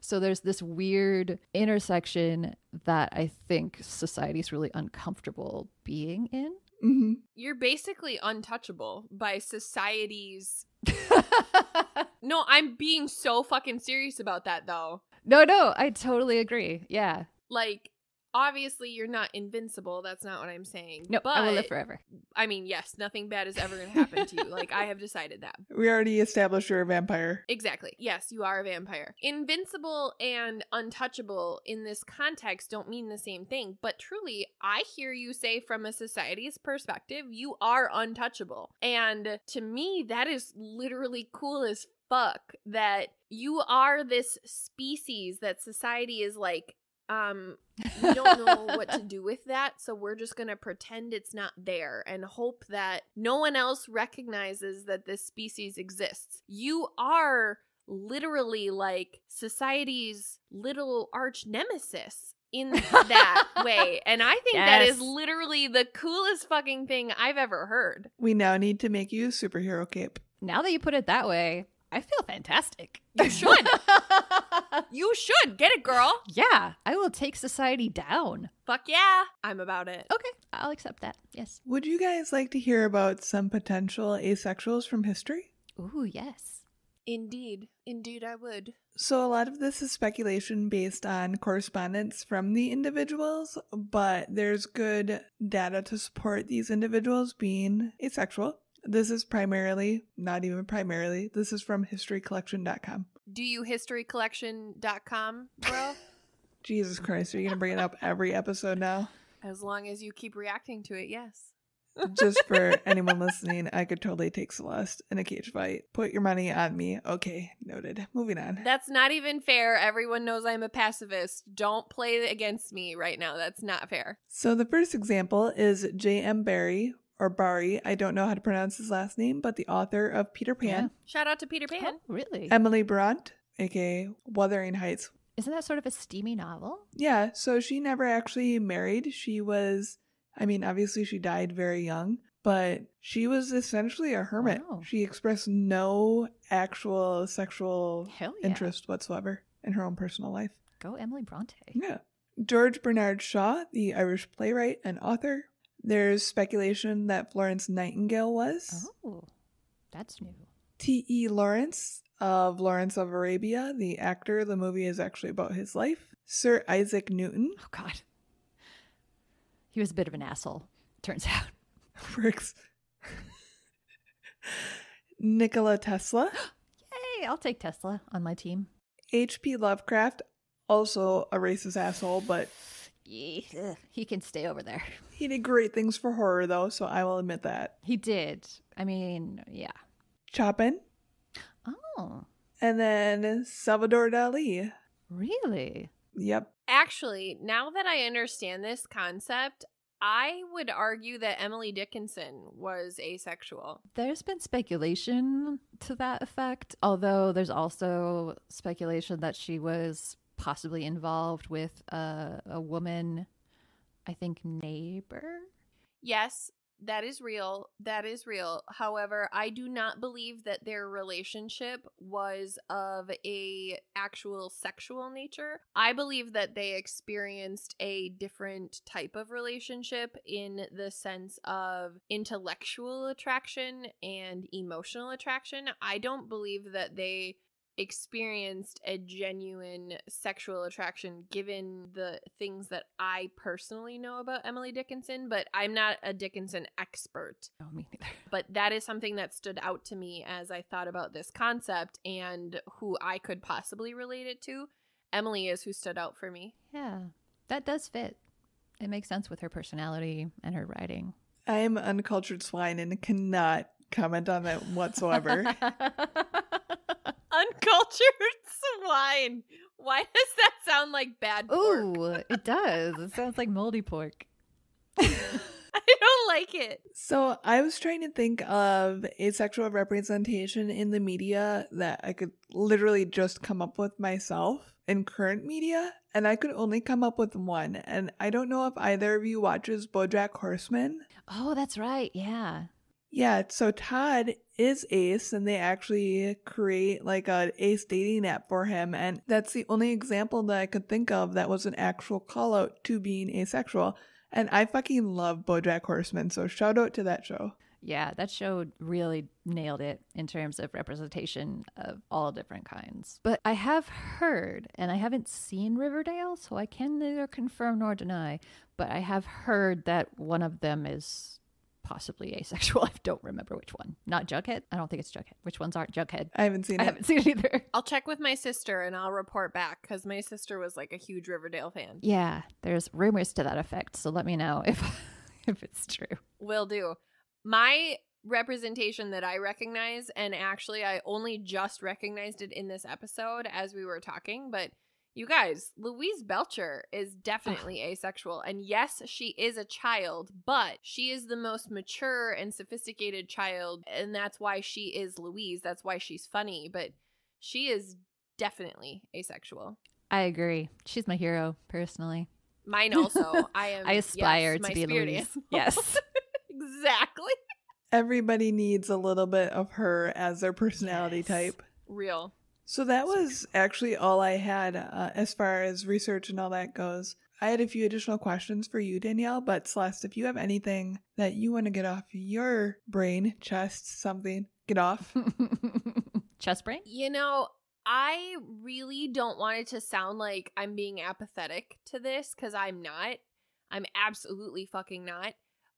So there's this weird intersection that I think society's really uncomfortable being in. Hmm You're basically untouchable by society's. No, I'm being so fucking serious about that though. no, no, I totally agree. Yeah. Like, obviously, you're not invincible. That's not what I'm saying. No, but I will live forever. I mean, yes, nothing bad is ever going to happen to you. Like, I have decided that. We already established you're a vampire. Exactly. Yes, you are a vampire. Invincible and untouchable in this context don't mean the same thing, but truly, I hear you say from a society's perspective, you are untouchable. And to me, that is literally cool as fuck that you are this species that society is like, um, we don't know what to do with that, so we're just gonna pretend it's not there and hope that no one else recognizes that this species exists. You are literally like society's little arch nemesis in that way. And I think that is literally the coolest fucking thing I've ever heard. We now need to make you a superhero cape. Now that you put it that way, I feel fantastic. You should. You should get it, girl. yeah, I will take society down. Fuck yeah. I'm about it. Okay, I'll accept that. Yes. Would you guys like to hear about some potential asexuals from history? Ooh, yes. Indeed. Indeed, I would. So, a lot of this is speculation based on correspondence from the individuals, but there's good data to support these individuals being asexual. This is primarily, not even primarily, this is from historycollection.com. Do you historycollection.com, bro? Jesus Christ, are you going to bring it up every episode now? as long as you keep reacting to it, yes. Just for anyone listening, I could totally take Celeste in a cage fight. Put your money on me. Okay, noted. Moving on. That's not even fair. Everyone knows I'm a pacifist. Don't play against me right now. That's not fair. So the first example is J.M. Barrie, or Bari. I don't know how to pronounce his last name, but the author of Peter Pan. Shout out to Peter oh, Pan. Oh, really? Emily Bronte, aka Wuthering Heights. Isn't that sort of a steamy novel? Yeah, so she never actually married. She was, I mean, obviously she died very young, but she was essentially a hermit. Wow. She expressed no actual sexual yeah. interest whatsoever in her own personal life. Go Emily Bronte. Yeah. George Bernard Shaw, the Irish playwright and author. There's speculation that Florence Nightingale was. Oh, that's new. T.E. Lawrence of Lawrence of Arabia, the actor. The movie is actually about his life. Sir Isaac Newton. Oh God. He was a bit of an asshole, turns out. Works. Nikola Tesla. Yay, I'll take Tesla on my team. H.P. Lovecraft, also a racist asshole, but Yeah, ugh, he can stay over there. he did great things for horror, though, so I will admit that. He did. I mean, yeah. Chopin. Oh, And then Salvador Dali. really? Yep. Actually, now that I understand this concept, I would argue that Emily Dickinson was asexual. There's been speculation to that effect, although there's also speculation that she was possibly involved with a, a woman, I think, neighbor. Yes, that is real. That is real. However, I do not believe that their relationship was of a actual sexual nature. I believe that they experienced a different type of relationship in the sense of intellectual attraction and emotional attraction. I don't believe that they experienced a genuine sexual attraction given the things that I personally know about Emily Dickinson, but I'm not a Dickinson expert. No, me neither. But that is something that stood out to me as I thought about this concept and who I could possibly relate it to. Emily is who stood out for me. Yeah, that does fit. It makes sense with her personality and her writing. I am an uncultured swine and cannot comment on that whatsoever. Uncultured swine. Why does that sound like bad pork? Ooh, it does. It sounds like moldy pork. I don't like it. so I was trying to think of asexual representation in the media that I could literally just come up with myself in current media, and I could only come up with one. And I don't know if either of you watches BoJack Horseman. Oh, that's right. Yeah. Yeah, so Todd is Ace, and they actually create like a Ace dating app for him, and that's the only example that I could think of that was an actual call out to being asexual. And I fucking love BoJack Horseman, so shout out to that show. Yeah, that show really nailed it in terms of representation of all different kinds. But I have heard, and I haven't seen Riverdale, so I can neither confirm nor deny, but I have heard that one of them is possibly asexual. I don't remember which one. Not Jughead? I don't think it's Jughead. Which ones aren't Jughead? I haven't seen I it. haven't seen it either. I'll check with my sister and I'll report back because my sister was like a huge Riverdale fan. Yeah, there's rumors to that effect, so let me know if if it's true. Will do. My representation that I recognize, and actually, I only just recognized it in this episode as we were talking, but you guys, Louise Belcher is definitely asexual. And yes, she is a child, but she is the most mature and sophisticated child. And that's why she is Louise. That's why she's funny. But she is definitely asexual. I agree. She's my hero, personally. Mine also. I am. I aspire yes, to my be spirit Louise. animal. Yes. exactly. Everybody needs a little bit of her as their personality Yes. type. Real. So that was actually all I had uh, as far as research and all that goes. I had a few additional questions for you, Danielle, but Celeste, if you have anything that you want to get off your brain, chest, something, get off. Chest brain? You know, I really don't want it to sound like I'm being apathetic to this because I'm not. I'm absolutely fucking not.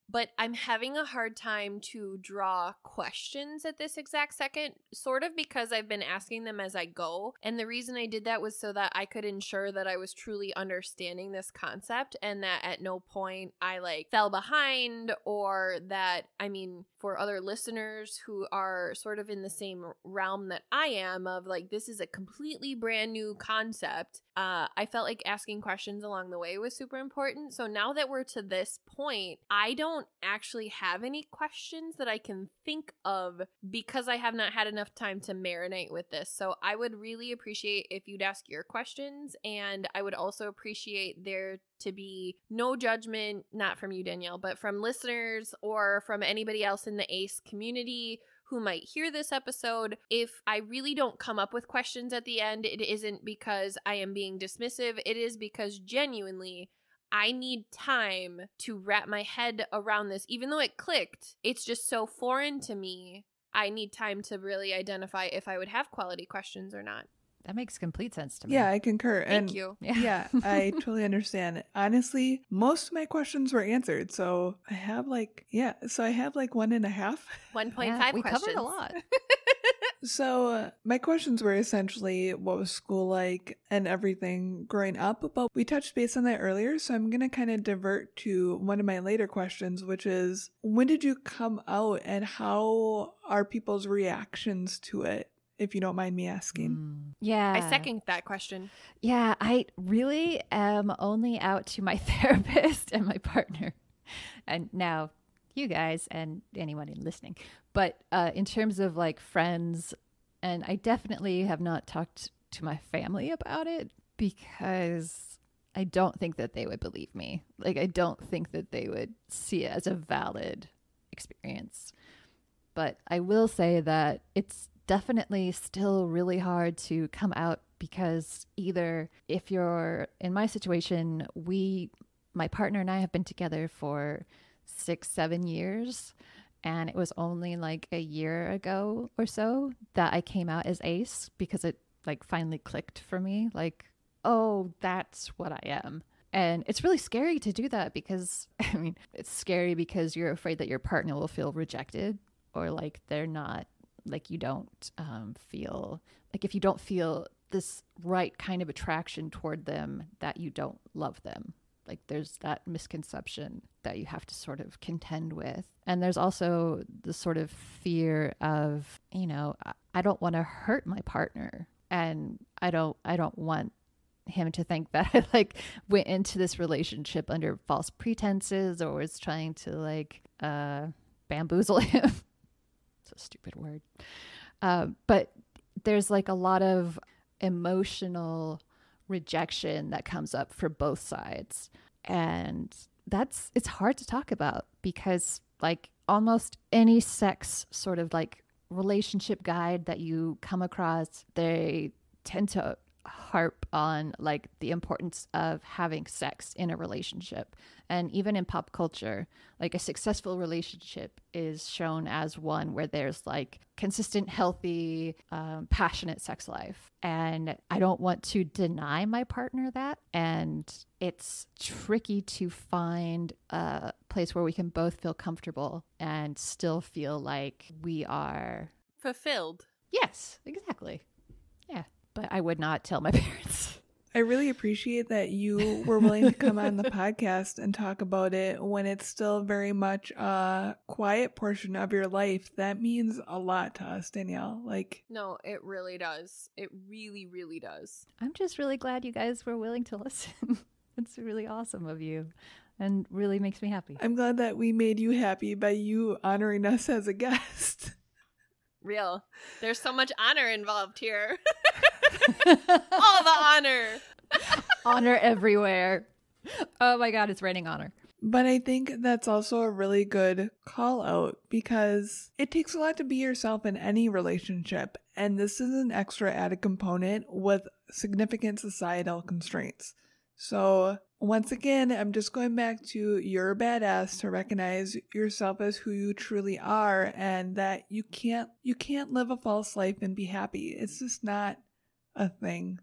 But I'm having a hard time to draw questions at this exact second, sort of because I've been asking them as I go. And the reason I did that was so that I could ensure that I was truly understanding this concept and that at no point I like fell behind or that, I mean, for other listeners who are sort of in the same realm that I am of like, this is a completely brand new concept. Uh, I felt like asking questions along the way was super important. So now that we're to this point, I don't actually have any questions that I can think of because I have not had enough time to marinate with this. So I would really appreciate if you'd ask your questions, and I would also appreciate there to be no judgment, not from you, Danielle, but from listeners or from anybody else in the ACE community who might hear this episode. If I really don't come up with questions at the end, it isn't because I am being dismissive, it is because genuinely. I need time to wrap my head around this. Even though it clicked, it's just so foreign to me. I need time to really identify if I would have quality questions or not. That makes complete sense to me. Yeah, I concur. Thank and you. Yeah. yeah, I totally understand. Honestly, most of my questions were answered. So I have like, yeah, so I have like one and a half. 1.5 Yeah, we questions. covered a lot. So uh, my questions were essentially what was school like and everything growing up, but we touched base on that earlier. So I'm going to kind of divert to one of my later questions, which is when did you come out and how are people's reactions to it? If you don't mind me asking. Mm. Yeah. I second that question. Yeah, I really am only out to my therapist and my partner. And now you guys and anyone listening. But uh, in terms of like friends, and I definitely have not talked to my family about it because I don't think that they would believe me. Like, I don't think that they would see it as a valid experience. But I will say that it's definitely still really hard to come out because either if you're in my situation, we, my partner and I have been together for six, seven years. And it was only like a year ago or so that I came out as ace because it like finally clicked for me. Like, oh, that's what I am. And it's really scary to do that because, I mean, it's scary because you're afraid that your partner will feel rejected or like they're not, like you don't um, feel, like if you don't feel this right kind of attraction toward them, that you don't love them. Like there's that misconception that you have to sort of contend with. And there's also the sort of fear of, you know, I- don't want to hurt my partner and I don't I don't want him to think that I like went into this relationship under false pretenses or was trying to like uh bamboozle him. It's a stupid word. Uh, but there's like a lot of emotional rejection that comes up for both sides. And that's it's hard to talk about because like almost any sex sort of like relationship guide that you come across, they tend to harp on like the importance of having sex in a relationship. And even in pop culture, like a successful relationship is shown as one where there's like consistent, healthy, um, passionate sex life. And I don't want to deny my partner that. And it's tricky to find a place where we can both feel comfortable and still feel like we are. Fulfilled. Yes, exactly. Yeah. But I would not tell my parents. I really appreciate that you were willing to come on the podcast and talk about it when it's still very much a quiet portion of your life. That means a lot to us, Danielle. Like, No, it really does. It really, really does. I'm just really glad you guys were willing to listen. it's really awesome of you and really makes me happy. I'm glad that we made you happy by you honoring us as a guest. Real. There's so much honor involved here. All the honor. honor everywhere. Oh my god, it's raining honor. But I think that's also a really good call out because it takes a lot to be yourself in any relationship. And this is an extra added component with significant societal constraints. So, once again, I'm just going back to you're a badass to recognize yourself as who you truly are and that you can't you can't live a false life and be happy. It's just not a thing.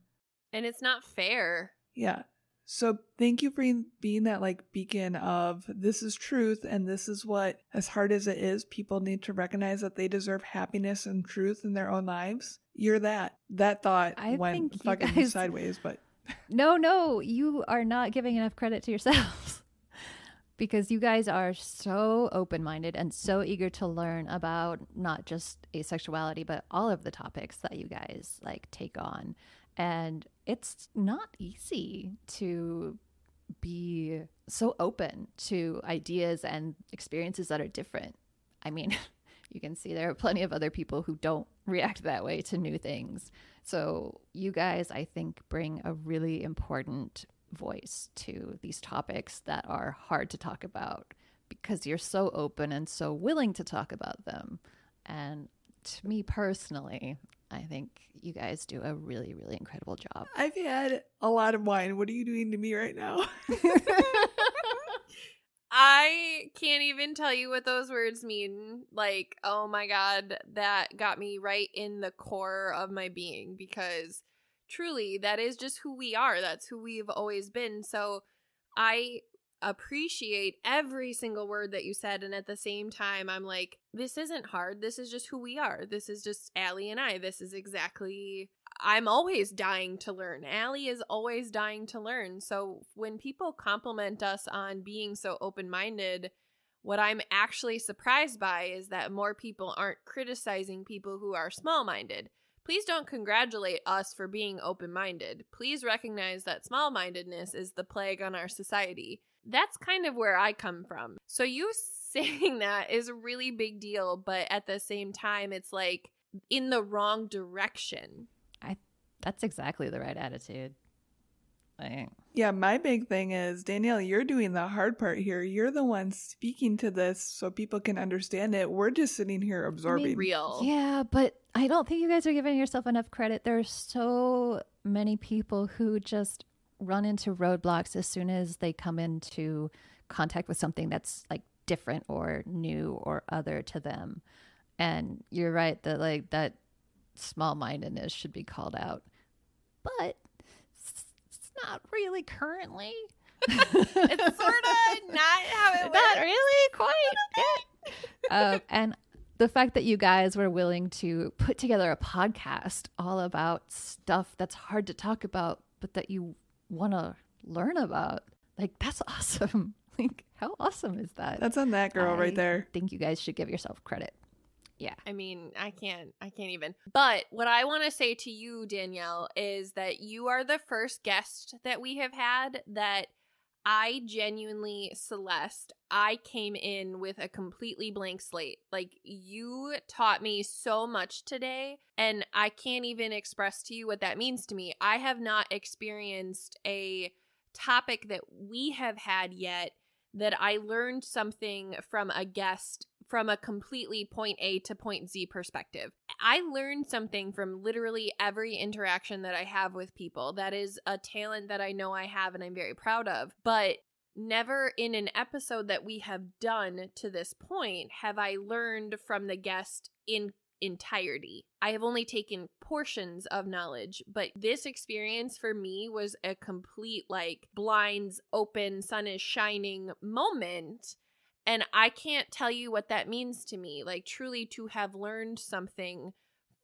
And it's not fair. Yeah. So thank you for being that like beacon of this is truth and this is what as hard as it is people need to recognize that they deserve happiness and truth in their own lives. You're that. That thought I went fucking guys- sideways, but No, no, you are not giving enough credit to yourselves. because you guys are so open minded and so eager to learn about not just asexuality, but all of the topics that you guys like take on. And it's not easy to be so open to ideas and experiences that are different. I mean, you can see there are plenty of other people who don't react that way to new things. So, you guys, I think, bring a really important voice to these topics that are hard to talk about because you're so open and so willing to talk about them. And to me personally, I think you guys do a really, really incredible job. I've had a lot of wine. What are you doing to me right now? I can't even tell you what those words mean. Like, oh my God, that got me right in the core of my being because truly, that is just who we are. That's who we've always been. So I appreciate every single word that you said. And at the same time, I'm like, this isn't hard. This is just who we are. This is just Allie and I. This is exactly. I'm always dying to learn. Allie is always dying to learn. So when people compliment us on being so open minded, what I'm actually surprised by is that more people aren't criticizing people who are small minded. Please don't congratulate us for being open minded. Please recognize that small mindedness is the plague on our society. That's kind of where I come from. So, you saying that is a really big deal, but at the same time, it's like in the wrong direction. I that's exactly the right attitude. Like, Yeah, my big thing is Danielle, you're doing the hard part here. You're the one speaking to this so people can understand it. We're just sitting here absorbing. Real. yeah, but I don't think you guys are giving yourself enough credit. There's so many people who just run into roadblocks as soon as they come into contact with something that's like different or new or other to them. And you're right that like that small mindedness should be called out. But it's it's not really currently. It's sort of not how it not works. really quite it. um, and the fact that you guys were willing to put together a podcast all about stuff that's hard to talk about, but that you want to learn about, like that's awesome. Like, how awesome is that? That's on that girl I right there. think you guys should give yourself credit. Yeah. I mean, I can't, I can't even. But what I want to say to you, Danielle, is that you are the first guest that we have had that I genuinely, Celeste, I came in with a completely blank slate. Like, you taught me so much today, and I can't even express to you what that means to me. I have not experienced a topic that we have had yet that I learned something from a guest from a completely point A to point Z perspective. I learned something from literally every interaction that I have with people. That is a talent that I know I have and I'm very proud of. But never in an episode that we have done to this point have I learned from the guest in entirety. I have only taken portions of knowledge, but this experience for me was a complete like blinds open, sun is shining moment. And I can't tell you what that means to me. Like, truly, to have learned something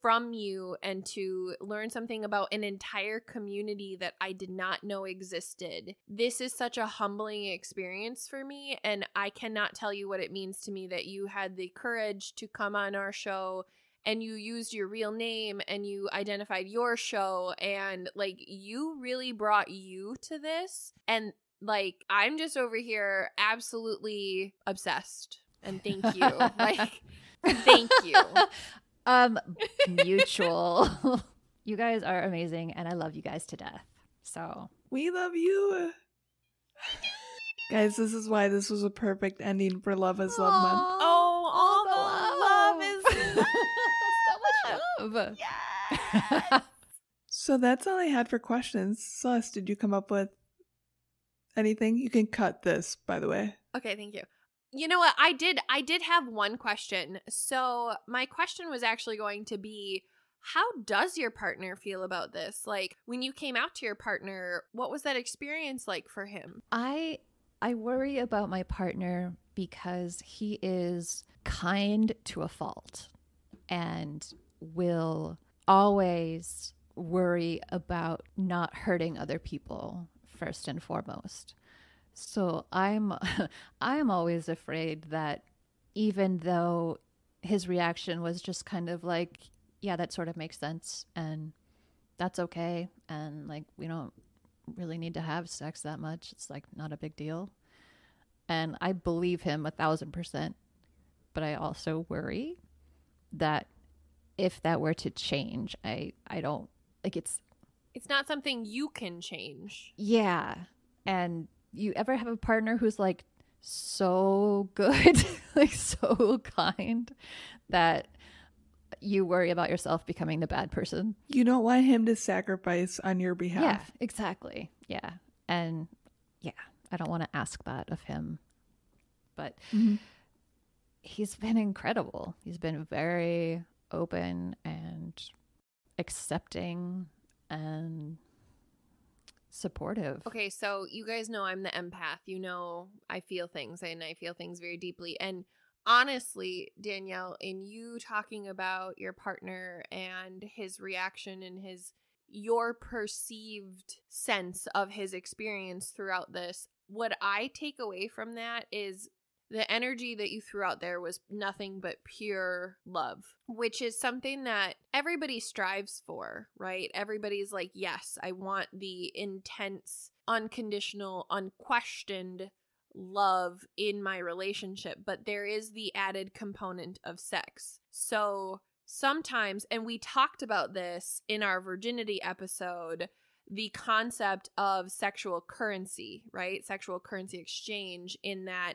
from you and to learn something about an entire community that I did not know existed. This is such a humbling experience for me. And I cannot tell you what it means to me that you had the courage to come on our show and you used your real name and you identified your show and like you really brought you to this and like i'm just over here absolutely obsessed and thank you like thank you Um, mutual. you guys are amazing, and I love you guys to death. So We love you. Guys, this is why this was a perfect ending for Love is Love Month. oh all the love is so much love. yes So that's all I had for questions. Celeste, did you come up with anything? You can cut this, by the way. Okay, thank you. You know what? I did I did have one question. So, my question was actually going to be how does your partner feel about this? Like when you came out to your partner, what was that experience like for him? I I worry about my partner because he is kind to a fault and will always worry about not hurting other people first and foremost. So I'm I'm always afraid that even though his reaction was just kind of like, yeah, that sort of makes sense and that's okay and like we don't really need to have sex that much. It's like not a big deal. And I believe him a thousand percent. But I also worry that if that were to change, I I don't like it's It's not something you can change. yeah. And you ever have a partner who's like so good, like so kind that you worry about yourself becoming the bad person? You don't want him to sacrifice on your behalf. Yeah, exactly. Yeah. And yeah, I don't want to ask that of him. But Mhm. he's been incredible. He's been very open and accepting and supportive. Okay, so you guys know I'm the empath. You know I feel things and I feel things very deeply. And honestly, Danielle, in you talking about your partner and his reaction and his your perceived sense of his experience throughout this, what I take away from that is the energy that you threw out there was nothing but pure love, which is something that everybody strives for, right? Everybody's like, yes, I want the intense, unconditional, unquestioned love in my relationship, but there is the added component of sex. So sometimes, and we talked about this in our virginity episode the concept of sexual currency, right? Sexual currency exchange, in that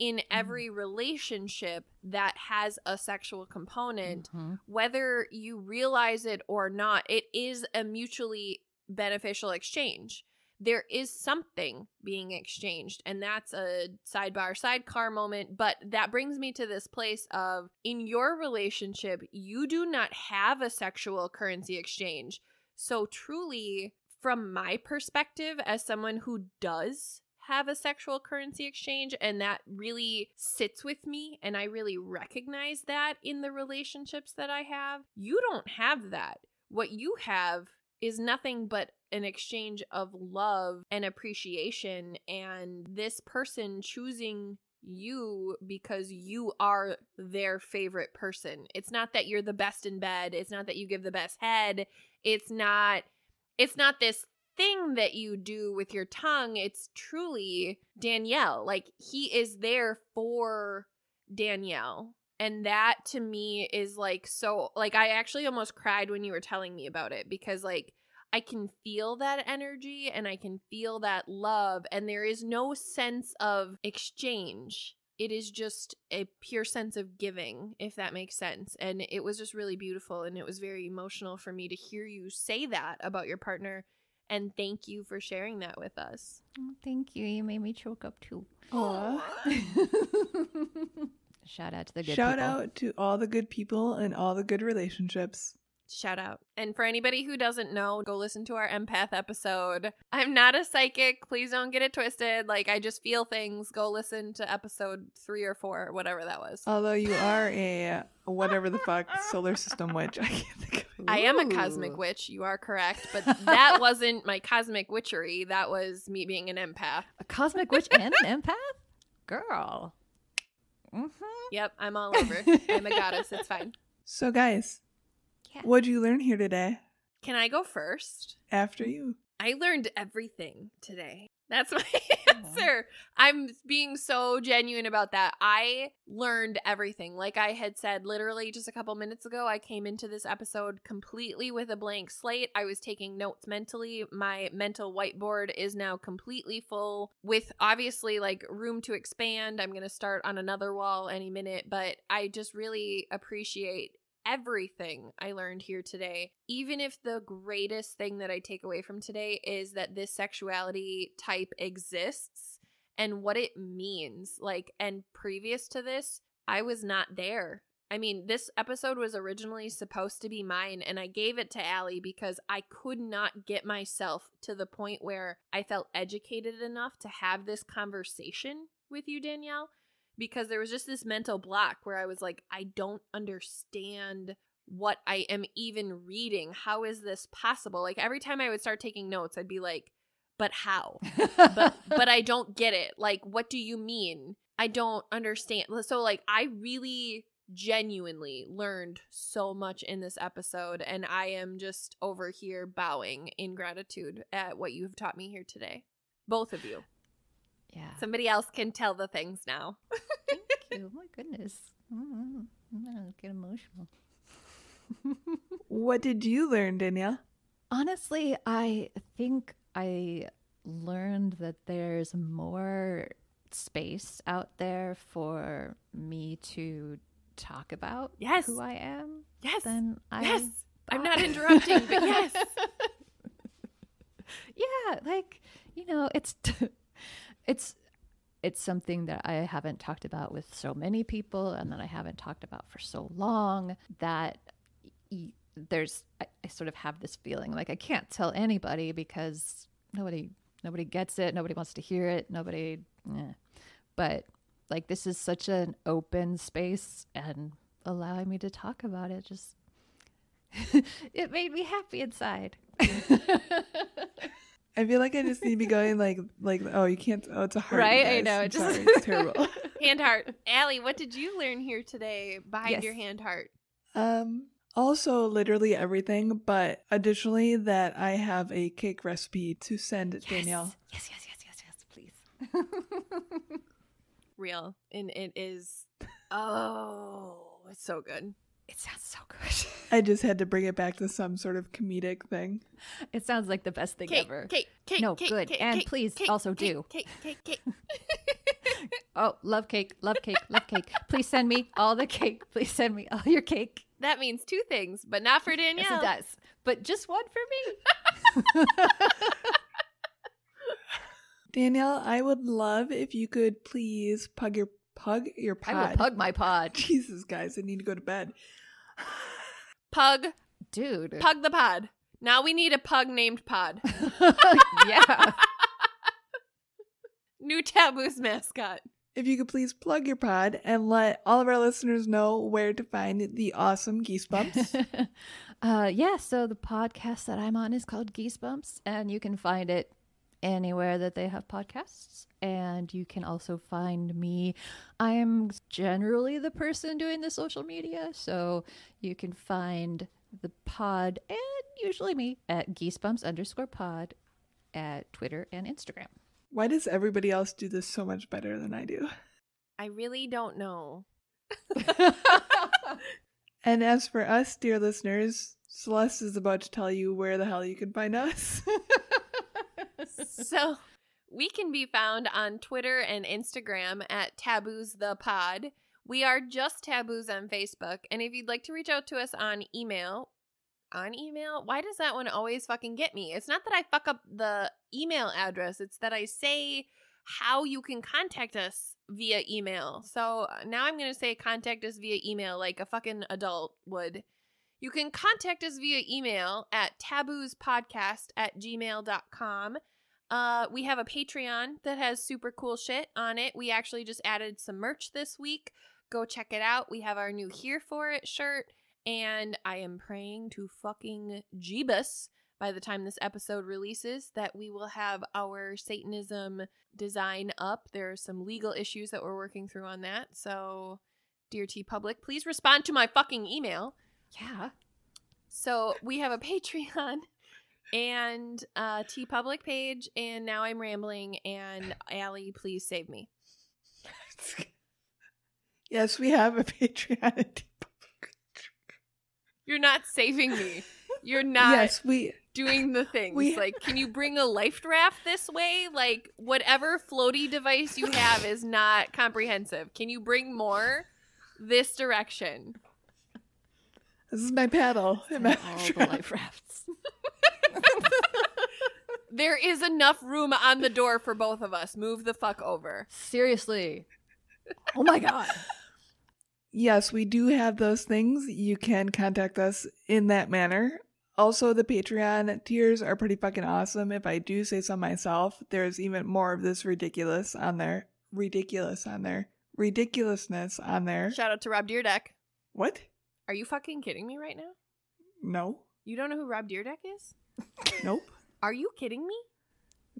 in Mm. every relationship that has a sexual component, Mhm. whether you realize it or not, it is a mutually beneficial exchange. There is something being exchanged, and that's a sidebar sidecar moment. But that brings me to this place of in your relationship, you do not have a sexual currency exchange. So, truly, from my perspective, as someone who does have a sexual currency exchange, and that really sits with me, and I really recognize that in the relationships that I have, you don't have that. What you have is nothing but an exchange of love and appreciation, and this person choosing you because you are their favorite person. It's not that you're the best in bed, it's not that you give the best head, it's not it's not this thing that you do with your tongue. It's truly Danielle. Like he is there for Danielle. And that to me is like so like I actually almost cried when you were telling me about it because like I can feel that energy and I can feel that love and there is no sense of exchange. It is just a pure sense of giving, if that makes sense. And it was just really beautiful and it was very emotional for me to hear you say that about your partner. And thank you for sharing that with us. Oh, thank you. You made me choke up too. Aw. Shout out to the good people. Shout people. out to all the good people and all the good relationships. Shout out. And for anybody who doesn't know, go listen to our empath episode. I'm not a psychic. Please don't get it twisted. Like, I just feel things. Go listen to episode three or four, whatever that was. Although you are a whatever the fuck solar system witch. I can't think of it. I am a cosmic witch. You are correct. But that wasn't my cosmic witchery. That was me being an empath. A cosmic witch and an empath? Girl. hmm Yep, I'm all over. I'm a goddess. It's fine. So, guys, Yeah. what'd you learn here today? Can I go first? After you. I learned everything today. That's my answer. I'm being so genuine about that. I learned everything. Like I had said literally just a couple minutes ago, I came into this episode completely with a blank slate. I was taking notes mentally. My mental whiteboard is now completely full with obviously like room to expand. I'm going to start on another wall any minute, but I just really appreciate everything I learned here today. Even if the greatest thing that I take away from today is that this sexuality type exists and what it means. Like, and previous to this, I was not there. I mean, this episode was originally supposed to be mine, and I gave it to Allie because I could not get myself to the point where I felt educated enough to have this conversation with you, Danielle because there was just this mental block where I was like, I don't understand what I am even reading. How is this possible? Like every time I would start taking notes, I'd be like, but how? but but I don't get it. Like what do you mean? I don't understand. So like I really genuinely learned so much in this episode and I am just over here bowing in gratitude at what you have taught me here today. Both of you. Yeah. Somebody else can tell the things now. Thank you. My goodness. I'm gonna get emotional. What did you learn, Danielle? Honestly, I think I learned that there's more space out there for me to talk about Yes. who I am Yes. than I Yes. I'm not interrupting, but yes. yeah, like you know, it's it's it's something that I haven't talked about with so many people, and that I haven't talked about for so long. That there's I, I sort of have this feeling like I can't tell anybody because nobody nobody gets it, nobody wants to hear it, nobody. Eh. But like this is such an open space and allowing me to talk about it just it made me happy inside. I feel like I just need to be going like like oh you can't oh it's a heart Right? I know, I'm it just- sorry, it's terrible. Hand heart. Allie, what did you learn here today behind Yes. your hand heart? Um, also, literally everything, but additionally, that I have a cake recipe to send Danielle. Yes, yes, yes, yes, yes, please. Real. And it is oh, it's so good. It sounds so good. I just had to bring it back to some sort of comedic thing. It sounds like the best thing Cake, ever. cake, cake, No, cake, good. cake, And cake, please cake, also do. Cake, cake, cake. Oh, love cake, love cake, love cake. Please send me all the cake. Please send me all your cake. that means two things, but not for Danielle. Yes, it does. But just one for me. Danielle, I would love if you could please pug your pug your pod. I will pug my pod. Jesus, guys, I need to go to bed. Pug, Dude. pug the pod. Now we need a pug named Pod. yeah. New Taboo's mascot. If you could please plug your pod and let all of our listeners know where to find the awesome geese bumps. uh, yeah, so the podcast that I'm on is called Geese Bumps, and you can find it anywhere that they have podcasts. And you can also find me. I am generally the person doing the social media, so you can find the pod and usually me at geesebumps underscore pod at Twitter and Instagram. Why does everybody else do this so much better than I do? I really don't know. And as for us, dear listeners, Celeste is about to tell you where the hell you can find us. so we can be found on Twitter and Instagram at Taboos the Pod. We are just Taboos on Facebook. And if you'd like to reach out to us on email, on email, why does that one always fucking get me? It's not that I fuck up the email address, it's that I say how you can contact us via email. So uh, now I'm going to say contact us via email like a fucking adult would. You can contact us via email at taboospodcast at gmail.com. Uh, we have a Patreon that has super cool shit on it. We actually just added some merch this week. Go check it out. We have our new Here For It shirt. And I am praying to fucking Jeebus by the time this episode releases that we will have our Satanism design up. There are some legal issues that we're working through on that. So, dear TeePublic, please respond to my fucking email. Yeah. So we have a Patreon and a TeePublic page, and now I'm rambling. And Allie, please save me. yes, we have a Patreon. You're not saving me. You're not yes, we doing the things. we- like, can you bring a life raft this way? Like, whatever floaty device you have is not comprehensive. Can you bring more this direction? This is my paddle. and my All the life rafts. There is enough room on the door for both of us. Move the fuck over. Seriously. Oh my god. Yes, we do have those things. You can contact us in that manner. Also, the Patreon tiers are pretty fucking awesome. If I do say so myself, there's even more of this ridiculous on there. Ridiculous on there. Ridiculousness on there. Shout out to Rob Dyrdek. What? Are you fucking kidding me right now? No. You don't know who Rob Dyrdek is? Nope. Are you kidding me?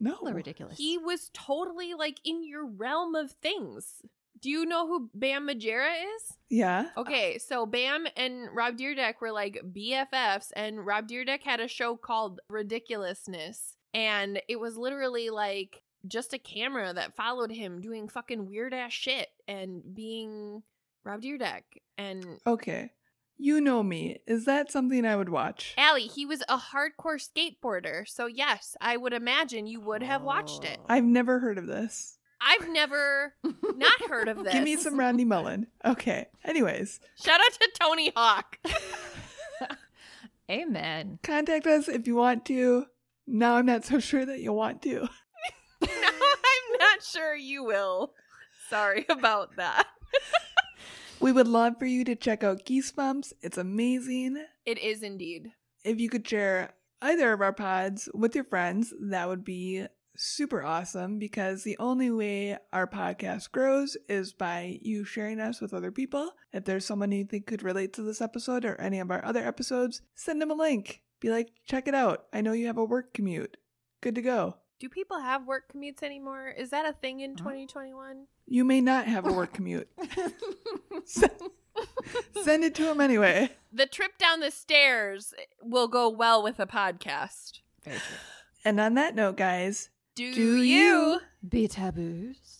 No. All ridiculous. He was totally like in your realm of things. Do you know who Bam Margera is? Yeah. Okay, so Bam and Rob Dyrdek were like BFFs, and Rob Dyrdek had a show called Ridiculousness, and it was literally like just a camera that followed him doing fucking weird ass shit and being Rob Dyrdek. And Okay. You know me. Is that something I would watch? Allie, he was a hardcore skateboarder, so yes, I would imagine you would have watched it. I've never heard of this. I've never not heard of this. Give me some Randy Mullen. Okay. Anyways, Shout out to Tony Hawk. Amen. contact us if you want to. Now I'm not so sure that you want to. no, I'm not sure you will. Sorry about that. We would love for you to check out Geesebumps. It's amazing. It is indeed. If you could share either of our pods with your friends, that would be super awesome because the only way our podcast grows is by you sharing us with other people. If there's someone you think could relate to this episode or any of our other episodes, send them a link. Be like, check it out. I know you have a work commute. Good to go. Do people have work commutes anymore? Is that a thing in 2021? You may not have a work commute. send, send it to them anyway. The trip down the stairs will go well with a podcast. Very true. And on that note, guys, Do, Do you? you? Be taboos.